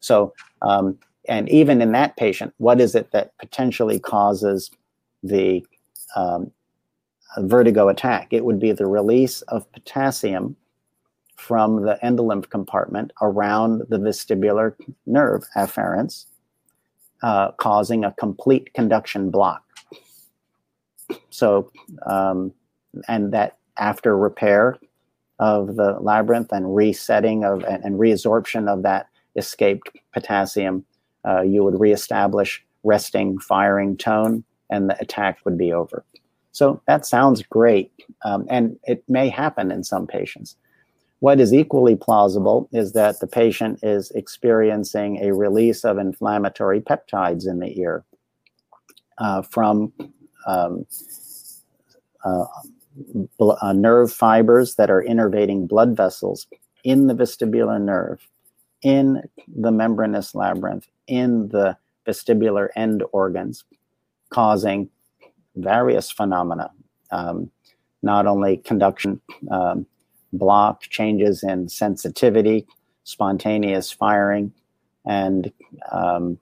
So, um, and even in that patient, what is it that potentially causes the um, vertigo attack. It would be the release of potassium from the endolymph compartment around the vestibular nerve afferents, uh, causing a complete conduction block. So, um, and that after repair of the labyrinth and resetting of and, and reabsorption of that escaped potassium, uh, you would reestablish resting firing tone, and the attack would be over. So that sounds great, um, and it may happen in some patients. What is equally plausible is that the patient is experiencing a release of inflammatory peptides in the ear uh, from um, uh, bl- uh, nerve fibers that are innervating blood vessels in the vestibular nerve, in the membranous labyrinth, in the vestibular end organs, causing various phenomena, um, not only conduction um, block, changes in sensitivity, spontaneous firing, and um,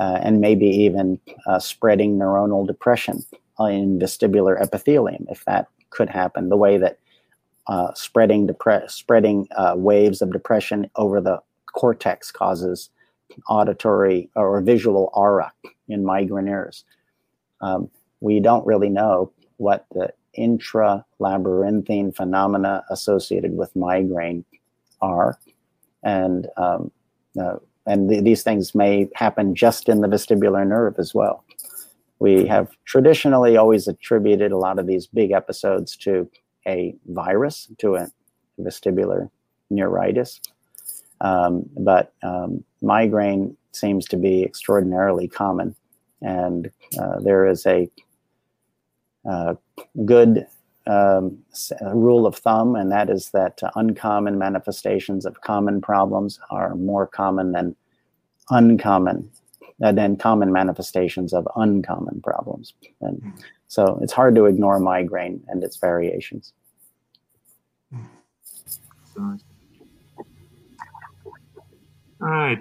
uh, and maybe even uh, spreading neuronal depression in vestibular epithelium, if that could happen, the way that uh, spreading depre- spreading uh, waves of depression over the cortex causes auditory or visual aura in migraineurs. Um, we don't really know what the intralabyrinthine phenomena associated with migraine are. And, um, uh, and th- these things may happen just in the vestibular nerve as well. We have traditionally always attributed a lot of these big episodes to a virus, to a vestibular neuritis. Um, but um, migraine seems to be extraordinarily common. And uh, there is a uh, good um, rule of thumb, and that is that uh, uncommon manifestations of common problems are more common than uncommon and then common manifestations of uncommon problems. And so it's hard to ignore migraine and its variations. All right.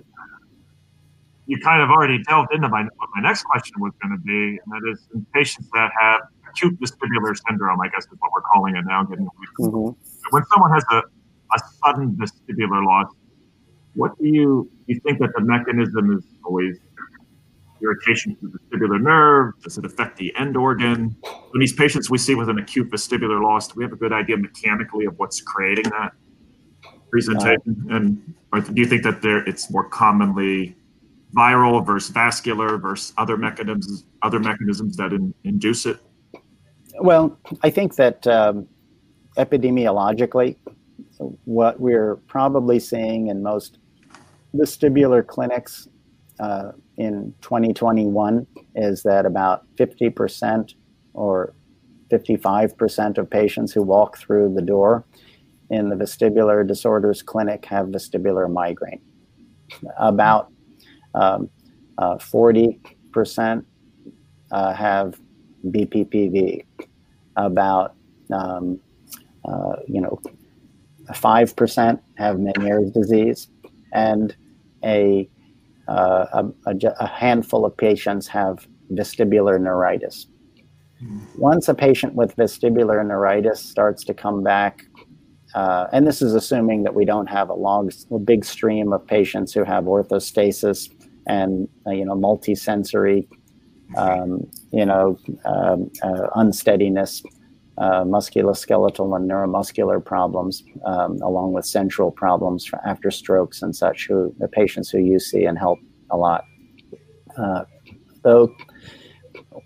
You kind of already delved into my what my next question was going to be, and that is in patients that have acute vestibular syndrome, I guess is what we're calling it now. Getting mm-hmm. when someone has a, a sudden vestibular loss, what do you you think that the mechanism is always irritation to the vestibular nerve? Does it affect the end organ? In these patients we see with an acute vestibular loss, do we have a good idea mechanically of what's creating that presentation? Uh, and or do you think that there it's more commonly viral versus vascular versus other mechanisms other mechanisms that in, induce it? Well, I think that um, epidemiologically, what we're probably seeing in most vestibular clinics uh, in 2021 is that about 50% or 55% of patients who walk through the door in the vestibular disorders clinic have vestibular migraine. About um, uh, 40% uh, have BPPV. About um, uh, you know, 5% have Meniere's disease, and a uh, a, a, handful of patients have vestibular neuritis. Mm. Once a patient with vestibular neuritis starts to come back, uh, and this is assuming that we don't have a long, a big stream of patients who have orthostasis and uh, you know multisensory, um, you know, um, uh, unsteadiness uh, musculoskeletal and neuromuscular problems, um, along with central problems for after strokes and such, who the patients who you see and help a lot. Though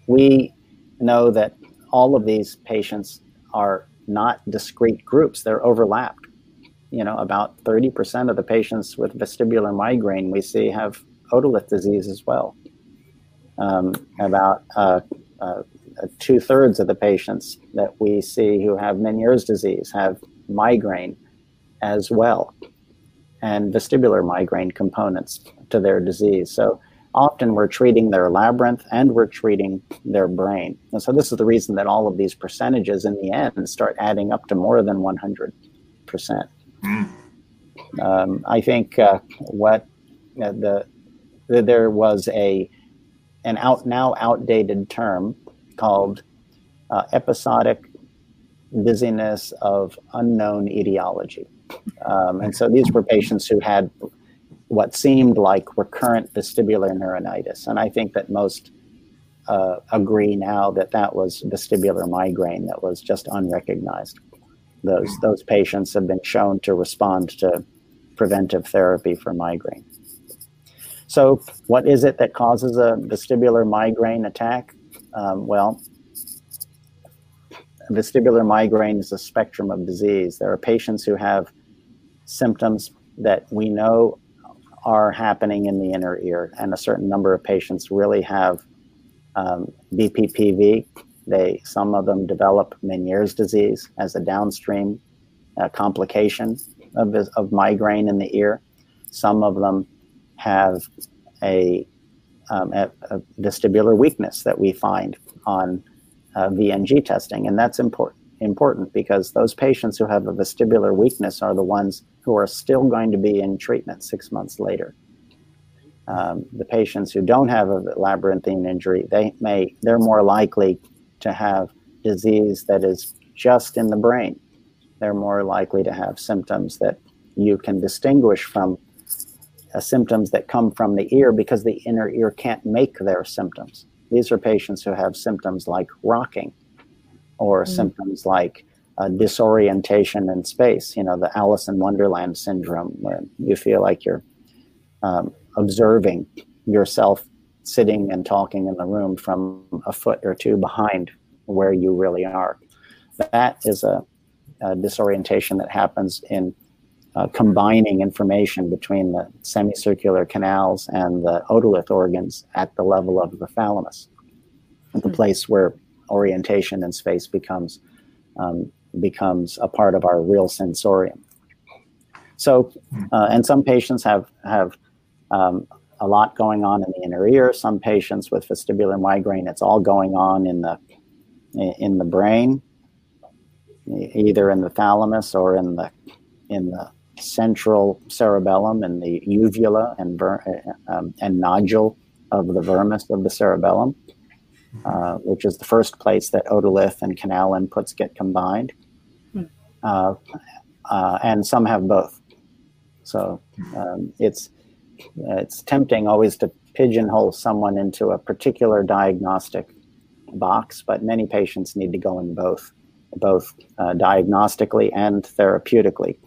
we know that all of these patients are not discrete groups; they're overlapped. You know, about 30% of the patients with vestibular migraine we see have otolith disease as well. Um, about uh, uh, two thirds of the patients that we see who have Meniere's disease have migraine as well, and vestibular migraine components to their disease. So often we're treating their labyrinth and we're treating their brain. And so this is the reason that all of these percentages in the end start adding up to more than 100%. Um, I think uh, what uh, the, the, there was a an out now outdated term called uh, episodic dizziness of unknown etiology. Um, and so these were patients who had what seemed like recurrent vestibular neuronitis. And I think that most uh, agree now that that was vestibular migraine that was just unrecognized. Those, those patients have been shown to respond to preventive therapy for migraine. So, what is it that causes a vestibular migraine attack? Um, well, vestibular migraine is a spectrum of disease. There are patients who have symptoms that we know are happening in the inner ear, and a certain number of patients really have um, BPPV. They some of them develop Meniere's disease as a downstream uh, complication of, of migraine in the ear. Some of them have a um, a, a vestibular weakness that we find on uh, VNG testing, and that's important important because those patients who have a vestibular weakness are the ones who are still going to be in treatment six months later. Um, the patients who don't have a labyrinthine injury, they may they're more likely to have disease that is just in the brain. They're more likely to have symptoms that you can distinguish from uh, symptoms that come from the ear because the inner ear can't make their symptoms. These are patients who have symptoms like rocking or mm. symptoms like uh, disorientation in space, you know, the Alice in Wonderland syndrome, where you feel like you're um, observing yourself sitting and talking in the room from a foot or two behind where you really are. That is a, a disorientation that happens in uh, combining information between the semicircular canals and the otolith organs at the level of the thalamus, the mm-hmm. place where orientation in space becomes um, becomes a part of our real sensorium. So, hmm. uh, and some patients have have um, a lot going on in the inner ear. Some patients with vestibular migraine, it's all going on in the in the brain, either in the thalamus or in the in the central cerebellum and the uvula and um, and nodule of the vermis of the cerebellum, uh, which is the first place that otolith and canal inputs get combined. Hmm. Uh, uh, and some have both. So um, it's it's tempting always to pigeonhole someone into a particular diagnostic box, but many patients need to go in both, both uh, diagnostically and therapeutically.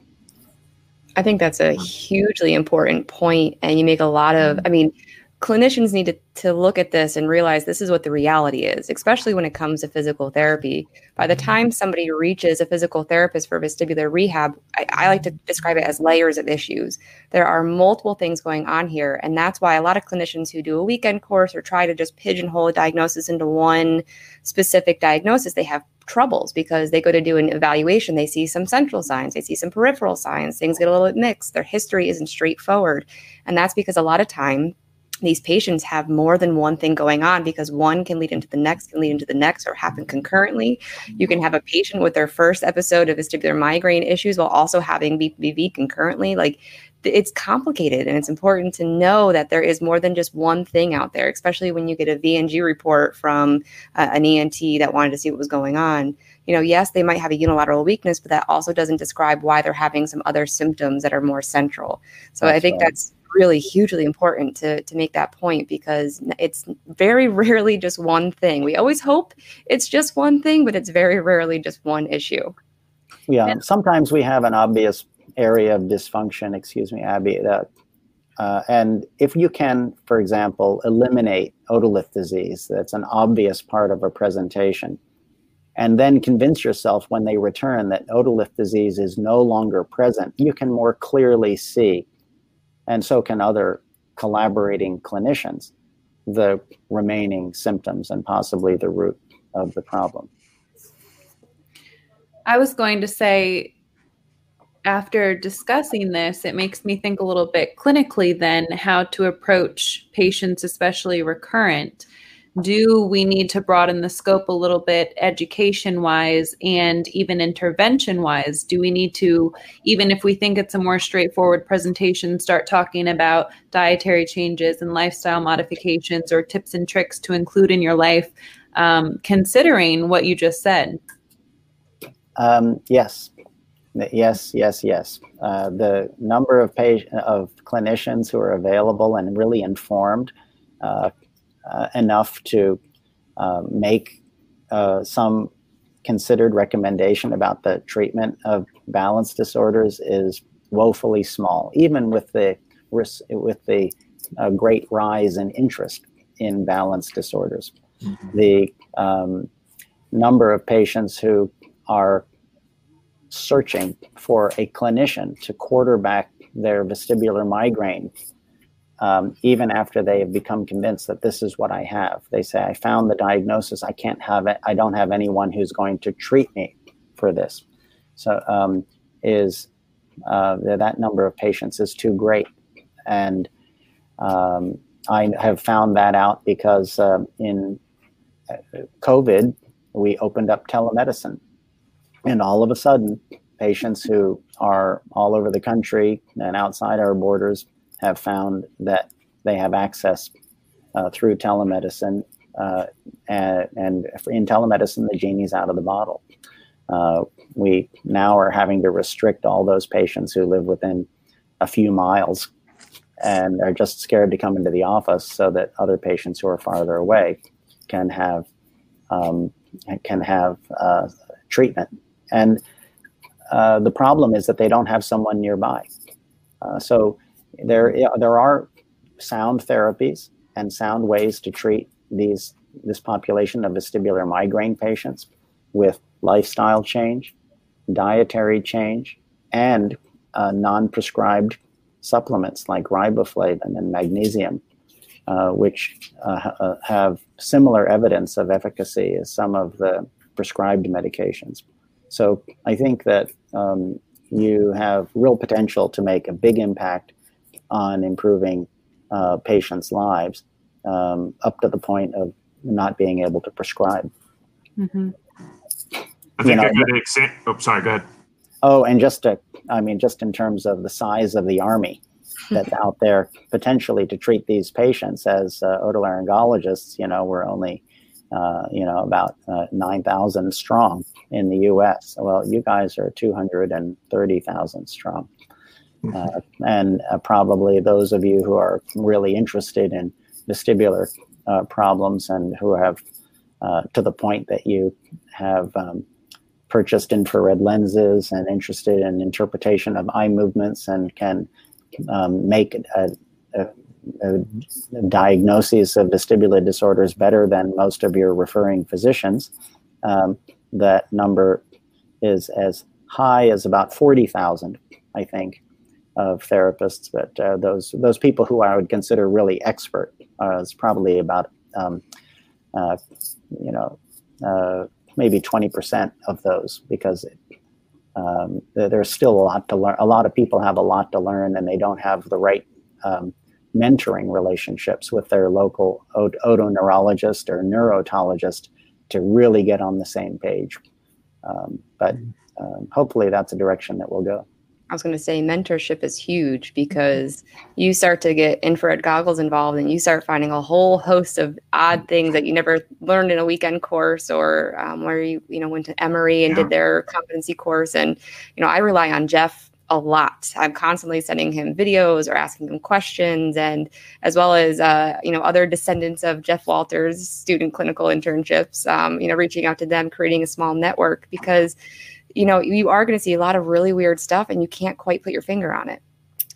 I think that's a hugely important point, and you make a lot of. Mm. I mean, clinicians need to, to look at this and realize this is what the reality is, especially when it comes to physical therapy. By the mm-hmm. time somebody reaches a physical therapist for vestibular rehab, I, I, like to describe it as layers of issues. There are multiple things going on here. And that's why a lot of clinicians who do a weekend course or try to just pigeonhole a diagnosis into one specific diagnosis, they have troubles because they go to do an evaluation. They see some central signs, they see some peripheral signs, things get a little bit mixed. Their history isn't straightforward. And that's because a lot of time these patients have more than one thing going on because one can lead into the next, can lead into the next, or happen concurrently. You can have a patient with their first episode of vestibular migraine issues while also having BPPV concurrently. Like it's complicated, and it's important to know that there is more than just one thing out there, especially when you get a VNG report from uh, an ENT that wanted to see what was going on. You know, yes, they might have a unilateral weakness, but that also doesn't describe why they're having some other symptoms that are more central. So that's I think right. that's really hugely important to to make that point because it's very rarely just one thing. We always hope it's just one thing, but it's very rarely just one issue. Yeah, and- sometimes we have an obvious area of dysfunction. Excuse me, Abby. That uh, and if you can, for example, eliminate otolith disease, that's an obvious part of a presentation, and then convince yourself when they return that otolith disease is no longer present, you can more clearly see and so can other collaborating clinicians, the remaining symptoms and possibly the root of the problem. I was going to say, after discussing this, it makes me think a little bit clinically then how to approach patients, especially recurrent do we need to broaden the scope a little bit education wise and even intervention wise do we need to even if we think it's a more straightforward presentation start talking about dietary changes and lifestyle modifications or tips and tricks to include in your life um, considering what you just said? Um, yes. Yes yes yes. Uh, the number of patient of clinicians who are available and really informed uh, enough to uh, make uh, some considered recommendation about the treatment of balance disorders is woefully small, even with the with the uh, great rise in interest in balance disorders. Mm-hmm. The um, number of patients who are searching for a clinician to quarterback their vestibular migraine um, even after they have become convinced that this is what I have. They say, I found the diagnosis. I can't have it. I don't have anyone who's going to treat me for this. So, um, is uh, that number of patients is too great. And um, I have found that out because uh, in COVID, we opened up telemedicine. And all of a sudden, patients who are all over the country and outside our borders have found that they have access uh, through telemedicine. Uh, and, in telemedicine, the genie's out of the bottle. Uh, we now are having to restrict all those patients who live within a few miles and are just scared to come into the office so that other patients who are farther away can have um, can have uh, treatment. And uh, the problem is that they don't have someone nearby. Uh, so there there are sound therapies and sound ways to treat these this population of vestibular migraine patients with lifestyle change, dietary change, and uh, non-prescribed supplements like riboflavin and magnesium, uh, which uh, uh have similar evidence of efficacy as some of the prescribed medications. So I think that um, you have real potential to make a big impact on improving uh, patients' lives um, up to the point of not being able to prescribe. Mm-hmm. I think you know, a good example. Oh, sorry. Go ahead. Oh, and just to, I mean, just in terms of the size of the army that's out there potentially to treat these patients as uh, otolaryngologists, you know, we're only, uh, you know, about uh, 9,000 strong in the U.S. Well, you guys are 230,000 strong. Uh, and uh, probably those of you who are really interested in vestibular uh, problems and who have, to the point that you have um, purchased infrared lenses and interested in interpretation of eye movements and can um, make a, a, a of vestibular disorders better than most of your referring physicians. Um, that number is as high as about 40,000, I think, of therapists. But uh, those those people who I would consider really expert uh, is probably about um, uh, you know uh, maybe 20% of those because it, um, there's still a lot to learn. A lot of people have a lot to learn and they don't have the right um, mentoring relationships with their local ot- otoneurologist or neurotologist to really get on the same page. Um, but um, hopefully that's a direction that we'll go. I was going to say mentorship is huge because you start to get infrared goggles involved and you start finding a whole host of odd things that you never learned in a weekend course or um, where you you know went to Emory and yeah. did their competency course and you know I rely on Jeff a lot. I'm constantly sending him videos or asking him questions, and as well as uh, you know other descendants of Jeff Walters' student clinical internships. Um, you know, reaching out to them, creating a small network because you know, you are going to see a lot of really weird stuff and you can't quite put your finger on it.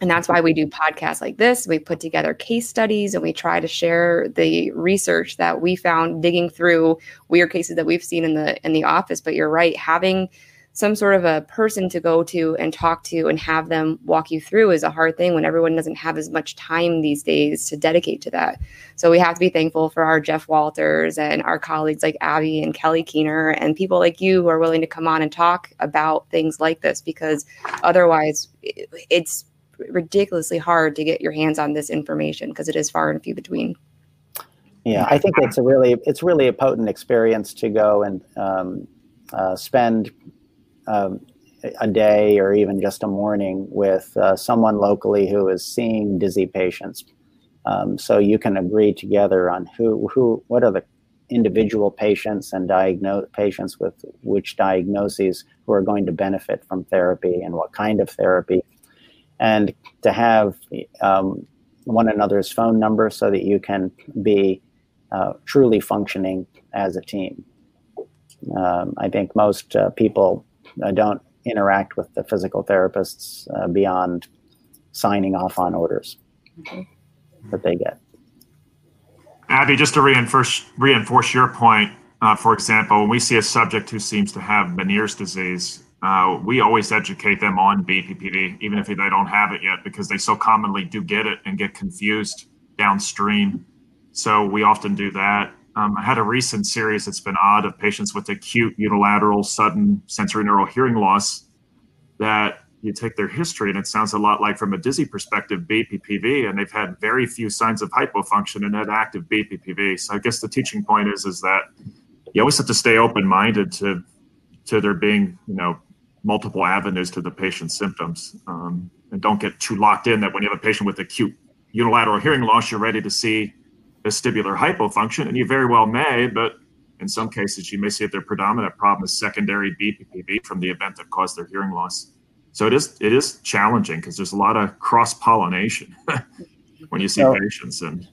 And that's why we do podcasts like this. We put together case studies and we try to share the research that we found digging through weird cases that we've seen in the in the office. But you're right, having some sort of a person to go to and talk to and have them walk you through is a hard thing when everyone doesn't have as much time these days to dedicate to that. So we have to be thankful for our Jeff Walters and our colleagues like Abby and Kelly Keener and people like you who are willing to come on and talk about things like this because otherwise it's ridiculously hard to get your hands on this information because it is far and few between. Yeah, I think it's a really it's really a potent experience to go and um, uh, spend um, a day or even just a morning with uh, someone locally who is seeing dizzy patients. Um, so you can agree together on who, who, what are the individual patients and diagnose patients with which diagnoses who are going to benefit from therapy and what kind of therapy, and to have um, one another's phone number so that you can be uh, truly functioning as a team. Um, I think most uh, people uh, don't interact with the physical therapists uh, beyond signing off on orders mm-hmm. that they get. Abby, just to reinforce reinforce your point, uh, for example, when we see a subject who seems to have Meniere's disease, uh, we always educate them on BPPV, even if they don't have it yet, because they so commonly do get it and get confused downstream. So we often do that. Um, I had a recent series that's been odd of patients with acute unilateral sudden sensorineural hearing loss that you take their history and it sounds a lot like from a dizzy perspective BPPV and they've had very few signs of hypofunction and had active BPPV. So I guess the teaching point is is that you always have to stay open minded to to there being you know multiple avenues to the patient's symptoms um, and don't get too locked in that when you have a patient with acute unilateral hearing loss you're ready to see vestibular hypofunction, and you very well may, but in some cases, you may see that their predominant problem is secondary BPPV from the event that caused their hearing loss. So it is it is challenging because there's a lot of cross pollination when you see so, patients and.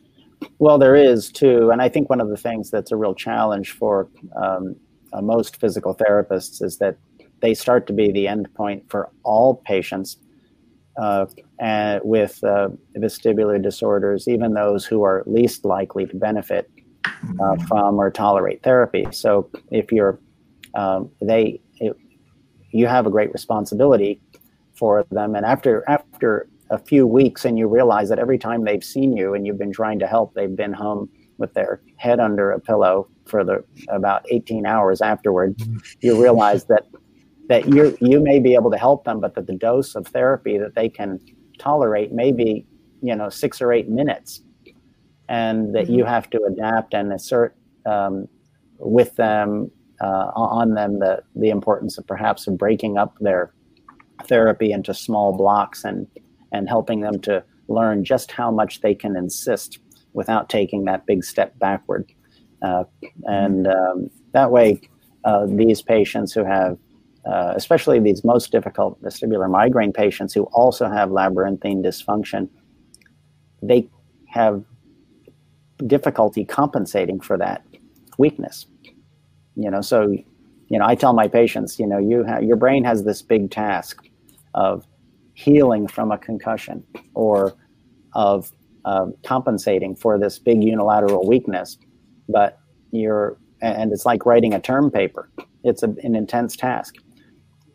Well, there is too, and I think one of the things that's a real challenge for um, uh, most physical therapists is that they start to be the endpoint for all patients and with uh, vestibular disorders, even those who are least likely to benefit uh, from or tolerate therapy. So if you're, um, they, it, you have a great responsibility for them. And after after a few weeks, and you realize that every time they've seen you and you've been trying to help, they've been home with their head under a pillow for the about 18 hours afterward. You realize that that you you may be able to help them, but that the dose of therapy that they can tolerate may be you know six or eight minutes, and that you mm-hmm. have to adapt and assert um, with them uh, on them the the importance of perhaps of breaking up their therapy into small blocks and and helping them to learn just how much they can insist without taking that big step backward. Uh, and um, that way, uh, these patients who have, uh, especially these most difficult vestibular migraine patients who also have labyrinthine dysfunction, they have difficulty compensating for that weakness. You know, so you know, I tell my patients, you know, you have your brain has this big task of healing from a concussion or of uh, compensating for this big unilateral weakness, but you're and it's like writing a term paper. It's a, an intense task,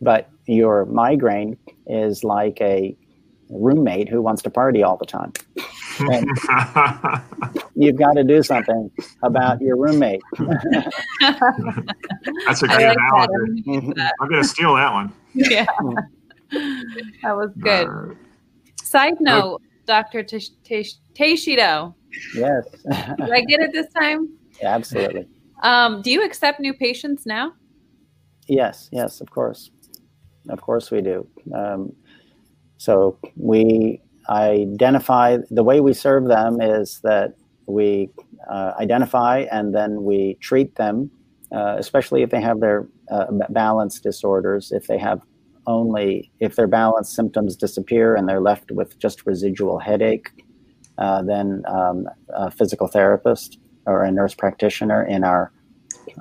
but your migraine is like a roommate who wants to party all the time. you've got to do something about your roommate. That's a great like analogy. I'm going to steal that one. Yeah. that was good. Uh, Side note, Dr. Teixido. Yes. Did I get it this time? Yeah, absolutely. Um, do you accept new patients now? Yes, yes, of course. Of course we do. Um, so we identify, the way we serve them is that we uh, identify and then we treat them, uh, especially if they have their uh, balance disorders, if they have only if their balance symptoms disappear and they're left with just residual headache, uh, then um, a physical therapist or a nurse practitioner in our,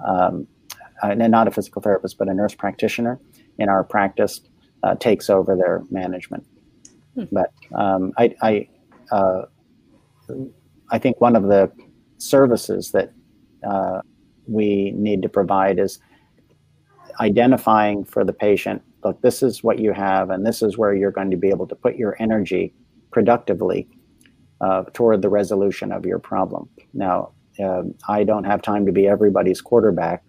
um, uh, not a physical therapist, but a nurse practitioner in our practice uh, takes over their management. Hmm. But um, I, I, uh, I think one of the services that uh, we need to provide is identifying for the patient look, this is what you have, and this is where you're going to be able to put your energy productively uh, toward the resolution of your problem. Now, uh, I don't have time to be everybody's quarterback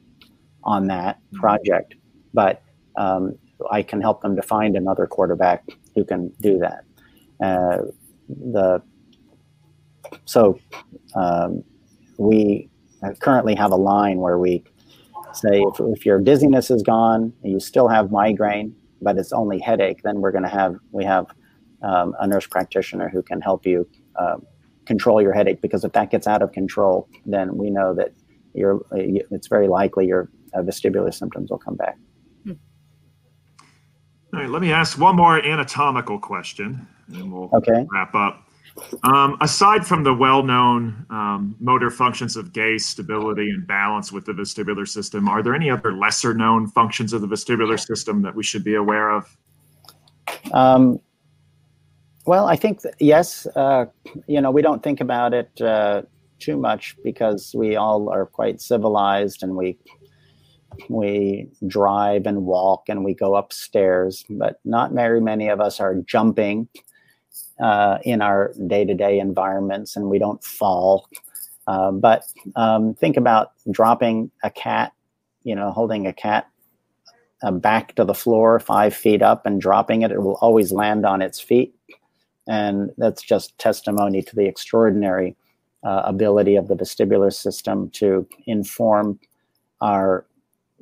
on that mm-hmm. project, but um, I can help them to find another quarterback who can do that. Uh, the so um, we currently have a line where we say if, if your dizziness is gone and you still have migraine but it's only headache then we're going to have we have um, a nurse practitioner who can help you uh, control your headache because if that gets out of control then we know that you're it's very likely your uh, vestibular symptoms will come back. All right let me ask one more anatomical question and we'll okay. wrap up um, aside from the well-known um, motor functions of gaze, stability, and balance with the vestibular system, are there any other lesser-known functions of the vestibular system that we should be aware of? Um, well, I think that, yes. Uh, you know, we don't think about it uh, too much because we all are quite civilized and we we drive and walk and we go upstairs, but not very many of us are jumping uh, in our day-to-day environments and we don't fall. Uh, but um, think about dropping a cat, you know, holding a cat uh, back to the floor five feet up and dropping it. It will always land on its feet. And that's just testimony to the extraordinary uh, ability of the vestibular system to inform our,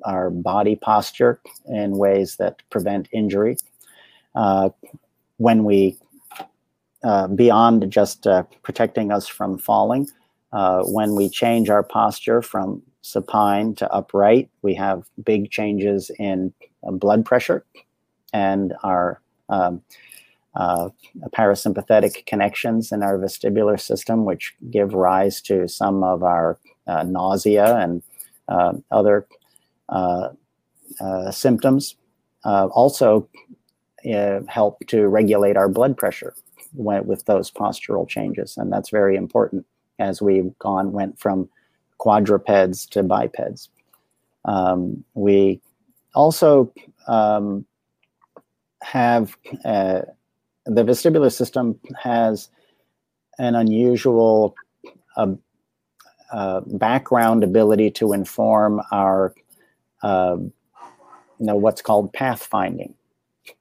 our body posture in ways that prevent injury. Uh, when we uh, beyond just uh, protecting us from falling. Uh, when we change our posture from supine to upright, we have big changes in uh, blood pressure and our um, uh, parasympathetic connections in our vestibular system, which give rise to some of our nausea and other symptoms. also, help to regulate our blood pressure went with those postural changes, and that's very important as we've gone went from quadrupeds to bipeds. Um, we also um, have uh, the vestibular system has an unusual uh, uh, background ability to inform our uh, you know what's called pathfinding.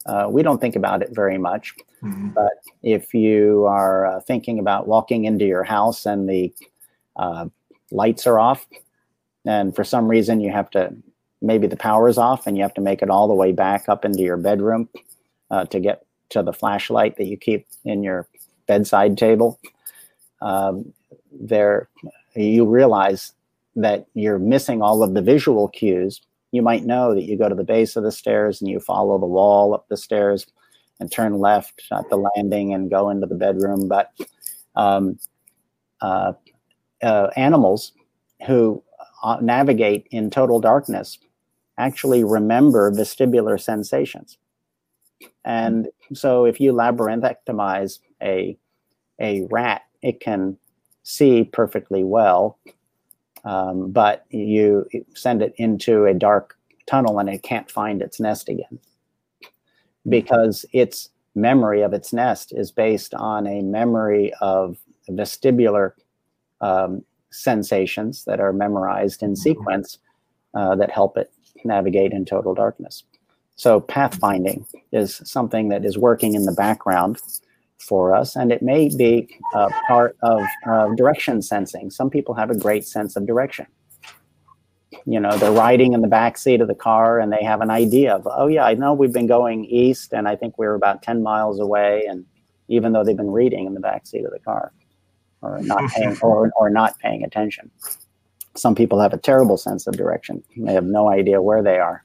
Uh, we don't think about it very much, Mm-hmm. But if you are uh, thinking about walking into your house and the uh, lights are off, and for some reason you have to, maybe the power is off and you have to make it all the way back up into your bedroom uh, to get to the flashlight that you keep in your bedside table, um, there you realize that you're missing all of the visual cues. You might know that you go to the base of the stairs and you follow the wall up the stairs and turn left at the landing and go into the bedroom. But um, uh, uh, animals who uh, navigate in total darkness actually remember vestibular sensations. And so if you labyrinthectomize a, a rat, it can see perfectly well, um, but you send it into a dark tunnel and it can't find its nest again because its memory of its nest is based on a memory of vestibular um, sensations that are memorized in mm-hmm. sequence uh, that help it navigate in total darkness. So pathfinding is something that is working in the background for us, and it may be uh, part of uh, direction sensing. Some people have a great sense of direction. You know, they're riding in the back seat of the car and they have an idea of, oh yeah, I know we've been going east, and I think we're about ten miles away, and even though they've been reading in the back seat of the car, or not paying or, or not paying attention. Some people have a terrible sense of direction. They have no idea where they are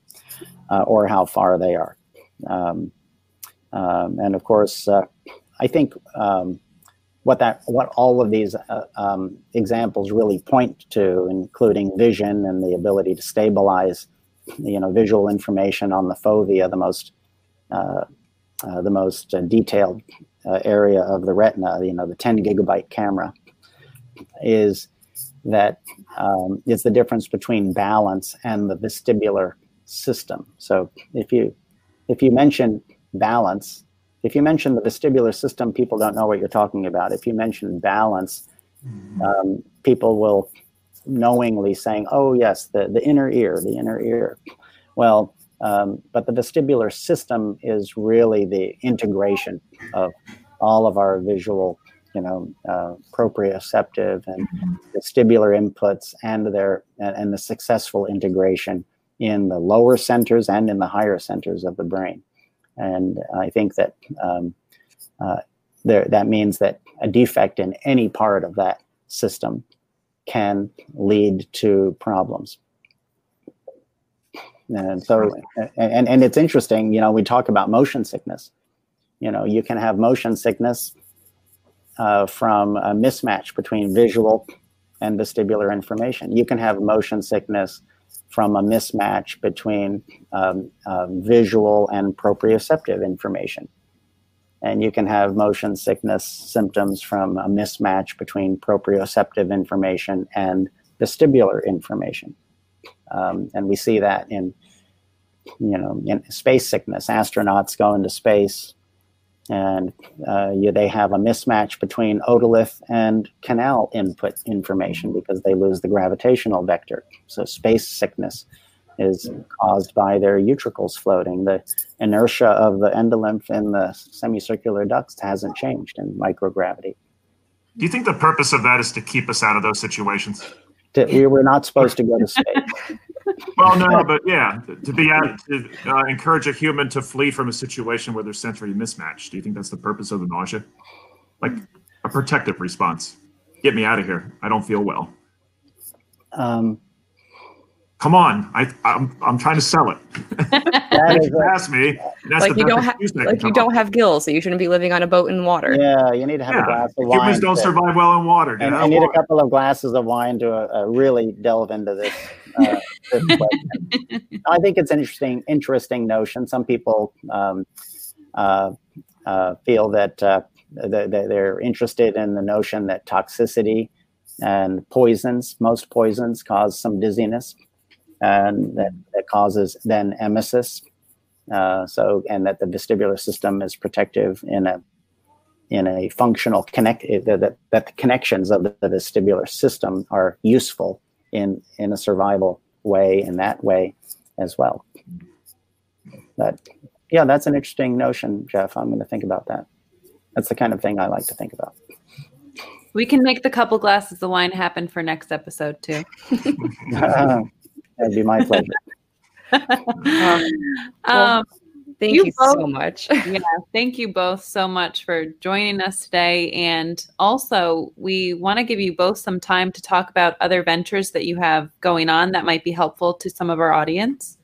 uh, or how far they are. Um, um, and of course, uh, I think um, what that what all of these uh, um, examples really point to, including vision and the ability to stabilize, you know, visual information on the fovea, the most uh, uh, the most detailed uh, area of the retina, you know, the 10 gigabyte camera, is that um, is the difference between balance and the vestibular system. So if you if you mention balance, if you mention the vestibular system, people don't know what you're talking about. If you mention balance, mm-hmm. um, people will knowingly saying, "Oh yes, the the inner ear, the inner ear." Well, um, but the vestibular system is really the integration of all of our visual, you know, uh, proprioceptive and mm-hmm. vestibular inputs and their and, and the successful integration in the lower centers and in the higher centers of the brain. And I think that um, uh, there, that means that a defect in any part of that system can lead to problems. And so, and, and it's interesting, you know, we talk about motion sickness. You know, you can have motion sickness uh, from a mismatch between visual and vestibular information. You can have motion sickness from a mismatch between um, um, visual and proprioceptive information. And you can have motion sickness symptoms from a mismatch between proprioceptive information and vestibular information. Um, and we see that in, you know, in space sickness. Astronauts go into space and uh, you, they have a mismatch between otolith and canal input information because they lose the gravitational vector. So space sickness is caused by their utricles floating. The inertia of the endolymph in the semicircular ducts hasn't changed in microgravity. Do you think the purpose of that is to keep us out of those situations? To, we were not supposed to go to space. well, no, but yeah, to be at, to uh, encourage a human to flee from a situation where there's sensory mismatch. Do you think that's the purpose of the nausea? Like a protective response. Get me out of here. I don't feel well. Um, Come on, I, I'm I'm trying to sell it. ask me. like you don't have like you don't have gills, so you shouldn't be living on a boat in water. Yeah, you need to have yeah. a glass of wine. Humans don't to, survive well in water. And I need a couple of glasses of wine to uh, really delve into this. Uh, this I think it's an interesting interesting notion. Some people um, uh, uh feel that uh, they're interested in the notion that toxicity and poisons, most poisons, cause some dizziness and that, that causes then emesis. Uh, so, and that the vestibular system is protective in a in a functional connect that, that the connections of the, the vestibular system are useful in in a survival way and that way as well. But yeah, that's an interesting notion, Jeff. I'm going to think about that. that's the kind of thing I like to think about. We can make the couple glasses of wine happen for next episode too. That'd be my pleasure. um, thank you, you both, so much. yeah, thank you both so much for joining us today. And also, we want to give you both some time to talk about other ventures that you have going on that might be helpful to some of our audience.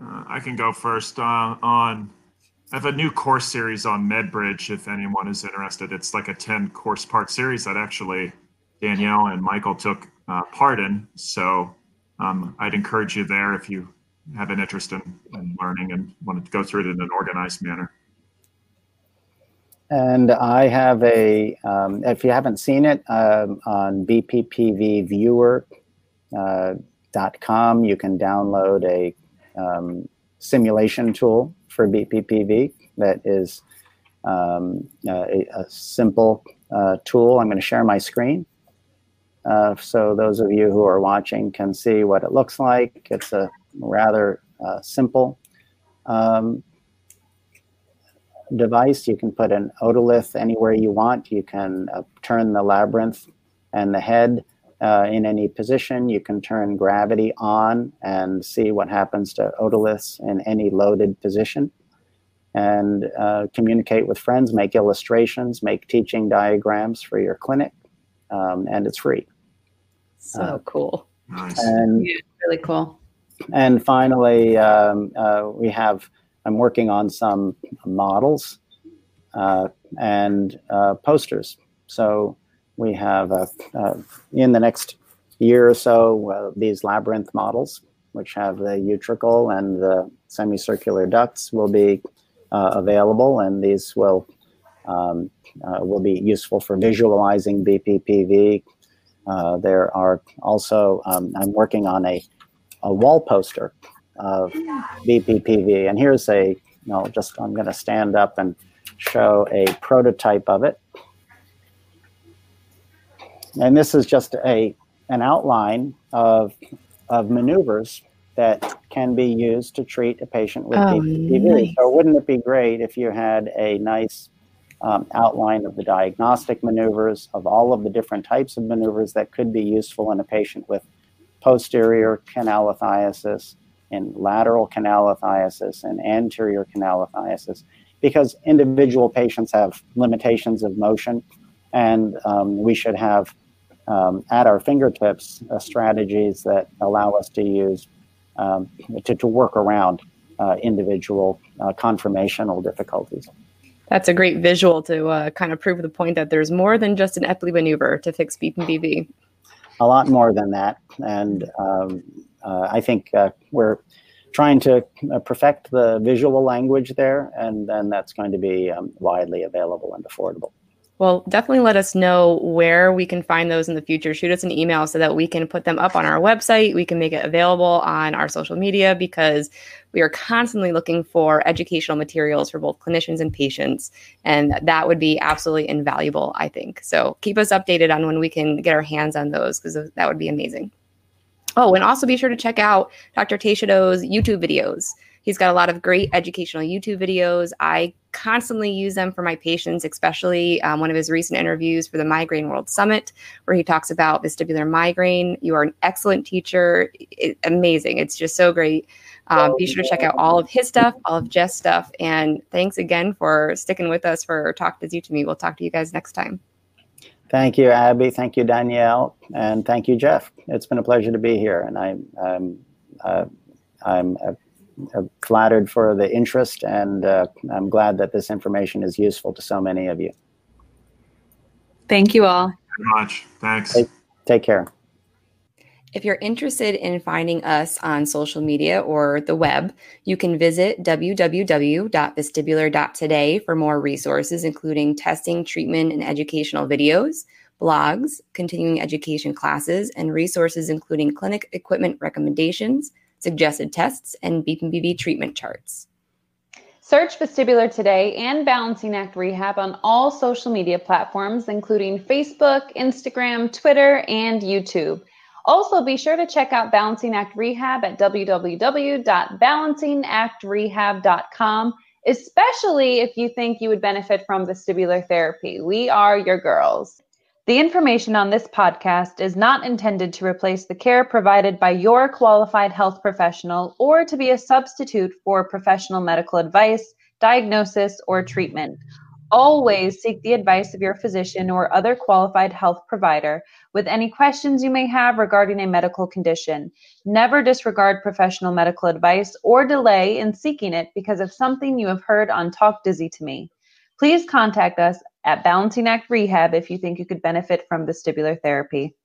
Uh, I can go first uh, on I have a new course series on MedBridge if anyone is interested. It's like a 10 course part series that actually Danielle and Michael took uh, part in. So um, I'd encourage you there if you have an interest in, in learning and want to go through it in an organized manner. And I have a, um, if you haven't seen it, um, on bppvviewer.com, uh, you can download a um, simulation tool for BPPV that is um, a, a, simple uh, tool. I'm going to share my screen. Uh, so those of you who are watching can see what it looks like. It's a rather uh, simple um, device. You can put an otolith anywhere you want. You can uh, turn the labyrinth and the head uh, in any position. You can turn gravity on and see what happens to otoliths in any loaded position and uh, communicate with friends, make illustrations, make teaching diagrams for your clinic, um, and it's free. So uh, cool. Nice. And, yeah, really cool. And finally, um, uh, we have, I'm working on some models uh, and uh, posters. So we have, uh, in the next year or so, these labyrinth models, which have the utricle and the semicircular ducts, will be uh, available, and these will um, uh, will be useful for visualizing BPPV. Uh, there are also um, I'm working on a, a wall poster of BPPV, and here's a you know just I'm going to stand up and show a prototype of it. And this is just a an outline of of maneuvers that can be used to treat a patient with oh, Nice. So wouldn't it be great if you had a nice um, outline of the diagnostic maneuvers, of all of the different types of maneuvers that could be useful in a patient with posterior canalithiasis and lateral canalithiasis and anterior canalithiasis, because individual patients have limitations of motion, and um, we should have um, at our fingertips uh, strategies that allow us to use um, to, to work around uh, individual uh, conformational difficulties. That's a great visual to uh, kind of prove the point that there's more than just an Epley maneuver to fix BPPV. A lot more than that. And um, uh, I think uh, we're trying to uh, perfect the visual language there, and then that's going to be um, widely available and affordable. Well, definitely let us know where we can find those in the future. Shoot us an email so that we can put them up on our website. We can make it available on our social media because we are constantly looking for educational materials for both clinicians and patients. And that would be absolutely invaluable, I think. So keep us updated on when we can get our hands on those because that would be amazing. Oh, and also be sure to check out Dr. Teixido's YouTube videos. He's got a lot of great educational YouTube videos. I constantly use them for my patients, especially um, one of his recent interviews for the Migraine World Summit, where he talks about vestibular migraine. You are an excellent teacher. It, amazing. It's just so great. Um, be sure to check out all of his stuff, all of Jeff's stuff. And thanks again for sticking with us for Talk Dizzy to Me. We'll talk to you guys next time. Thank you, Abby. Thank you, Danielle. And thank you, Jeff. It's been a pleasure to be here. And I'm, I'm, uh, I'm uh, flattered for the interest, and uh, I'm glad that this information is useful to so many of you. Thank you all. Very much. Thanks. Take, take care. If you're interested in finding us on social media or the web, you can visit www.vestibular.today for more resources, including testing, treatment, and educational videos, blogs, continuing education classes, and resources including clinic equipment recommendations, suggested tests, and BPPV treatment charts. Search Vestibular Today and Balancing Act Rehab on all social media platforms, including Facebook, Instagram, Twitter, and YouTube. Also, be sure to check out Balancing Act Rehab at www.balancingactrehab.com especially if you think you would benefit from vestibular therapy. We are your girls. The information on this podcast is not intended to replace the care provided by your qualified health professional or to be a substitute for professional medical advice, diagnosis, or treatment. Always seek the advice of your physician or other qualified health provider with any questions you may have regarding a medical condition. Never disregard professional medical advice or delay in seeking it because of something you have heard on Talk Dizzy to Me. Please contact us at Balancing Act Rehab if you think you could benefit from vestibular therapy.